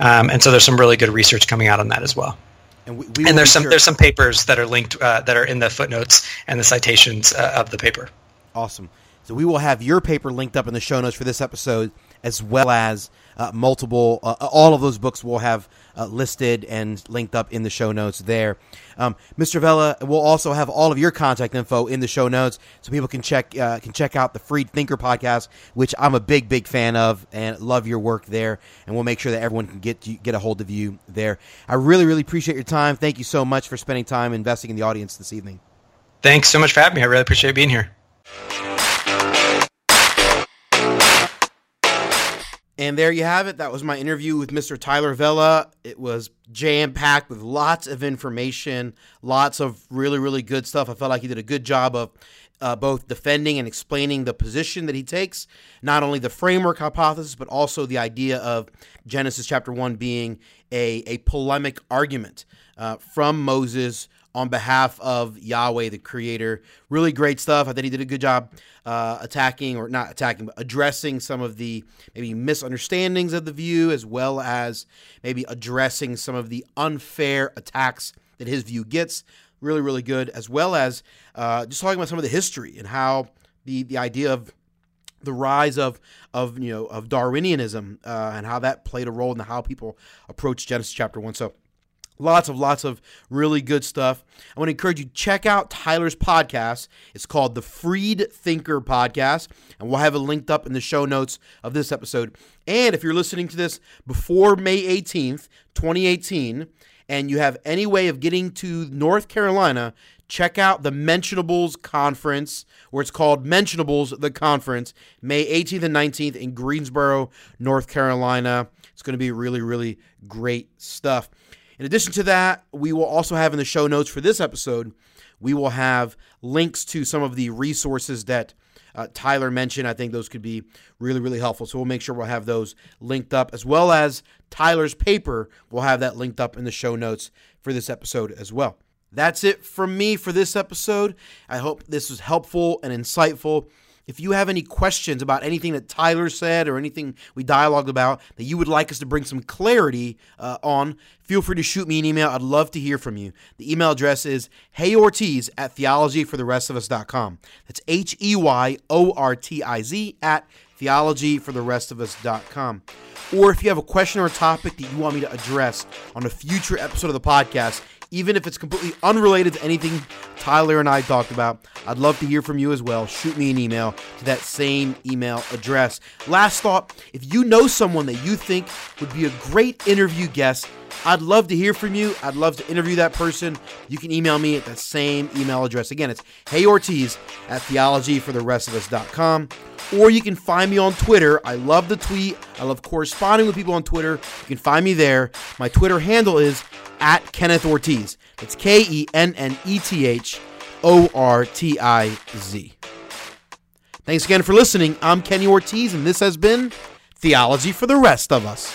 and so there's some really good research coming out on that as well. And, we, we and there's some sure. there's some papers that are linked uh, that are in the footnotes and the citations uh, of the paper. Awesome. So we will have your paper linked up in the show notes for this episode, as well as uh, multiple. Uh, all of those books will have uh, listed and linked up in the show notes there. Um, Mr. Vela will also have all of your contact info in the show notes, so people can check uh, can check out the Freed Thinker podcast, which I'm a big big fan of and love your work there. And we'll make sure that everyone can get get a hold of you there. I really really appreciate your time. Thank you so much for spending time investing in the audience this evening. Thanks so much for having me. I really appreciate being here. And there you have it. That was my interview with Mr. Tyler Vela. It was jam packed with lots of information, lots of really, really good stuff. I felt like he did a good job of uh, both defending and explaining the position that he takes, not only the framework hypothesis, but also the idea of Genesis chapter 1 being a, a polemic argument uh, from Moses on behalf of Yahweh, the Creator. Really great stuff. I think he did a good job uh, attacking, or not attacking, but addressing some of the maybe misunderstandings of the view, as well as maybe addressing some of the unfair attacks that his view gets. Really, really good, as well as uh, just talking about some of the history and how the the idea of the rise of of you know of Darwinianism uh, and how that played a role in how people approach Genesis chapter one. So Lots of lots of really good stuff. I want to encourage you to check out Tyler's podcast. It's called the Freed Thinker Podcast, and we'll have it linked up in the show notes of this episode. And if you're listening to this before May 18th, 2018, and you have any way of getting to North Carolina, check out the Mentionables Conference, where it's called Mentionables the Conference, May 18th and 19th in Greensboro, North Carolina. It's going to be really, really great stuff. In addition to that, we will also have in the show notes for this episode, we will have links to some of the resources that uh, Tyler mentioned. I think those could be really, really helpful. So we'll make sure we'll have those linked up, as well as Tyler's paper. We'll have that linked up in the show notes for this episode as well. That's it from me for this episode. I hope this was helpful and insightful. If you have any questions about anything that Tyler said or anything we dialogued about that you would like us to bring some clarity uh, on, feel free to shoot me an email. I'd love to hear from you. The email address is heyortiz at theologyfortherestofus.com. That's H E Y O R T I Z at theologyfortherestofus.com. Or if you have a question or a topic that you want me to address on a future episode of the podcast, even if it's completely unrelated to anything Tyler and I talked about. I'd love to hear from you as well. Shoot me an email to that same email address. Last thought if you know someone that you think would be a great interview guest, I'd love to hear from you. I'd love to interview that person. You can email me at that same email address. Again, it's heyortiz at theologyfortherestofus.com. Or you can find me on Twitter. I love the tweet. I love corresponding with people on Twitter. You can find me there. My Twitter handle is at Kenneth Ortiz. It's K E N N E T H O R T I Z. Thanks again for listening. I'm Kenny Ortiz, and this has been Theology for the Rest of Us.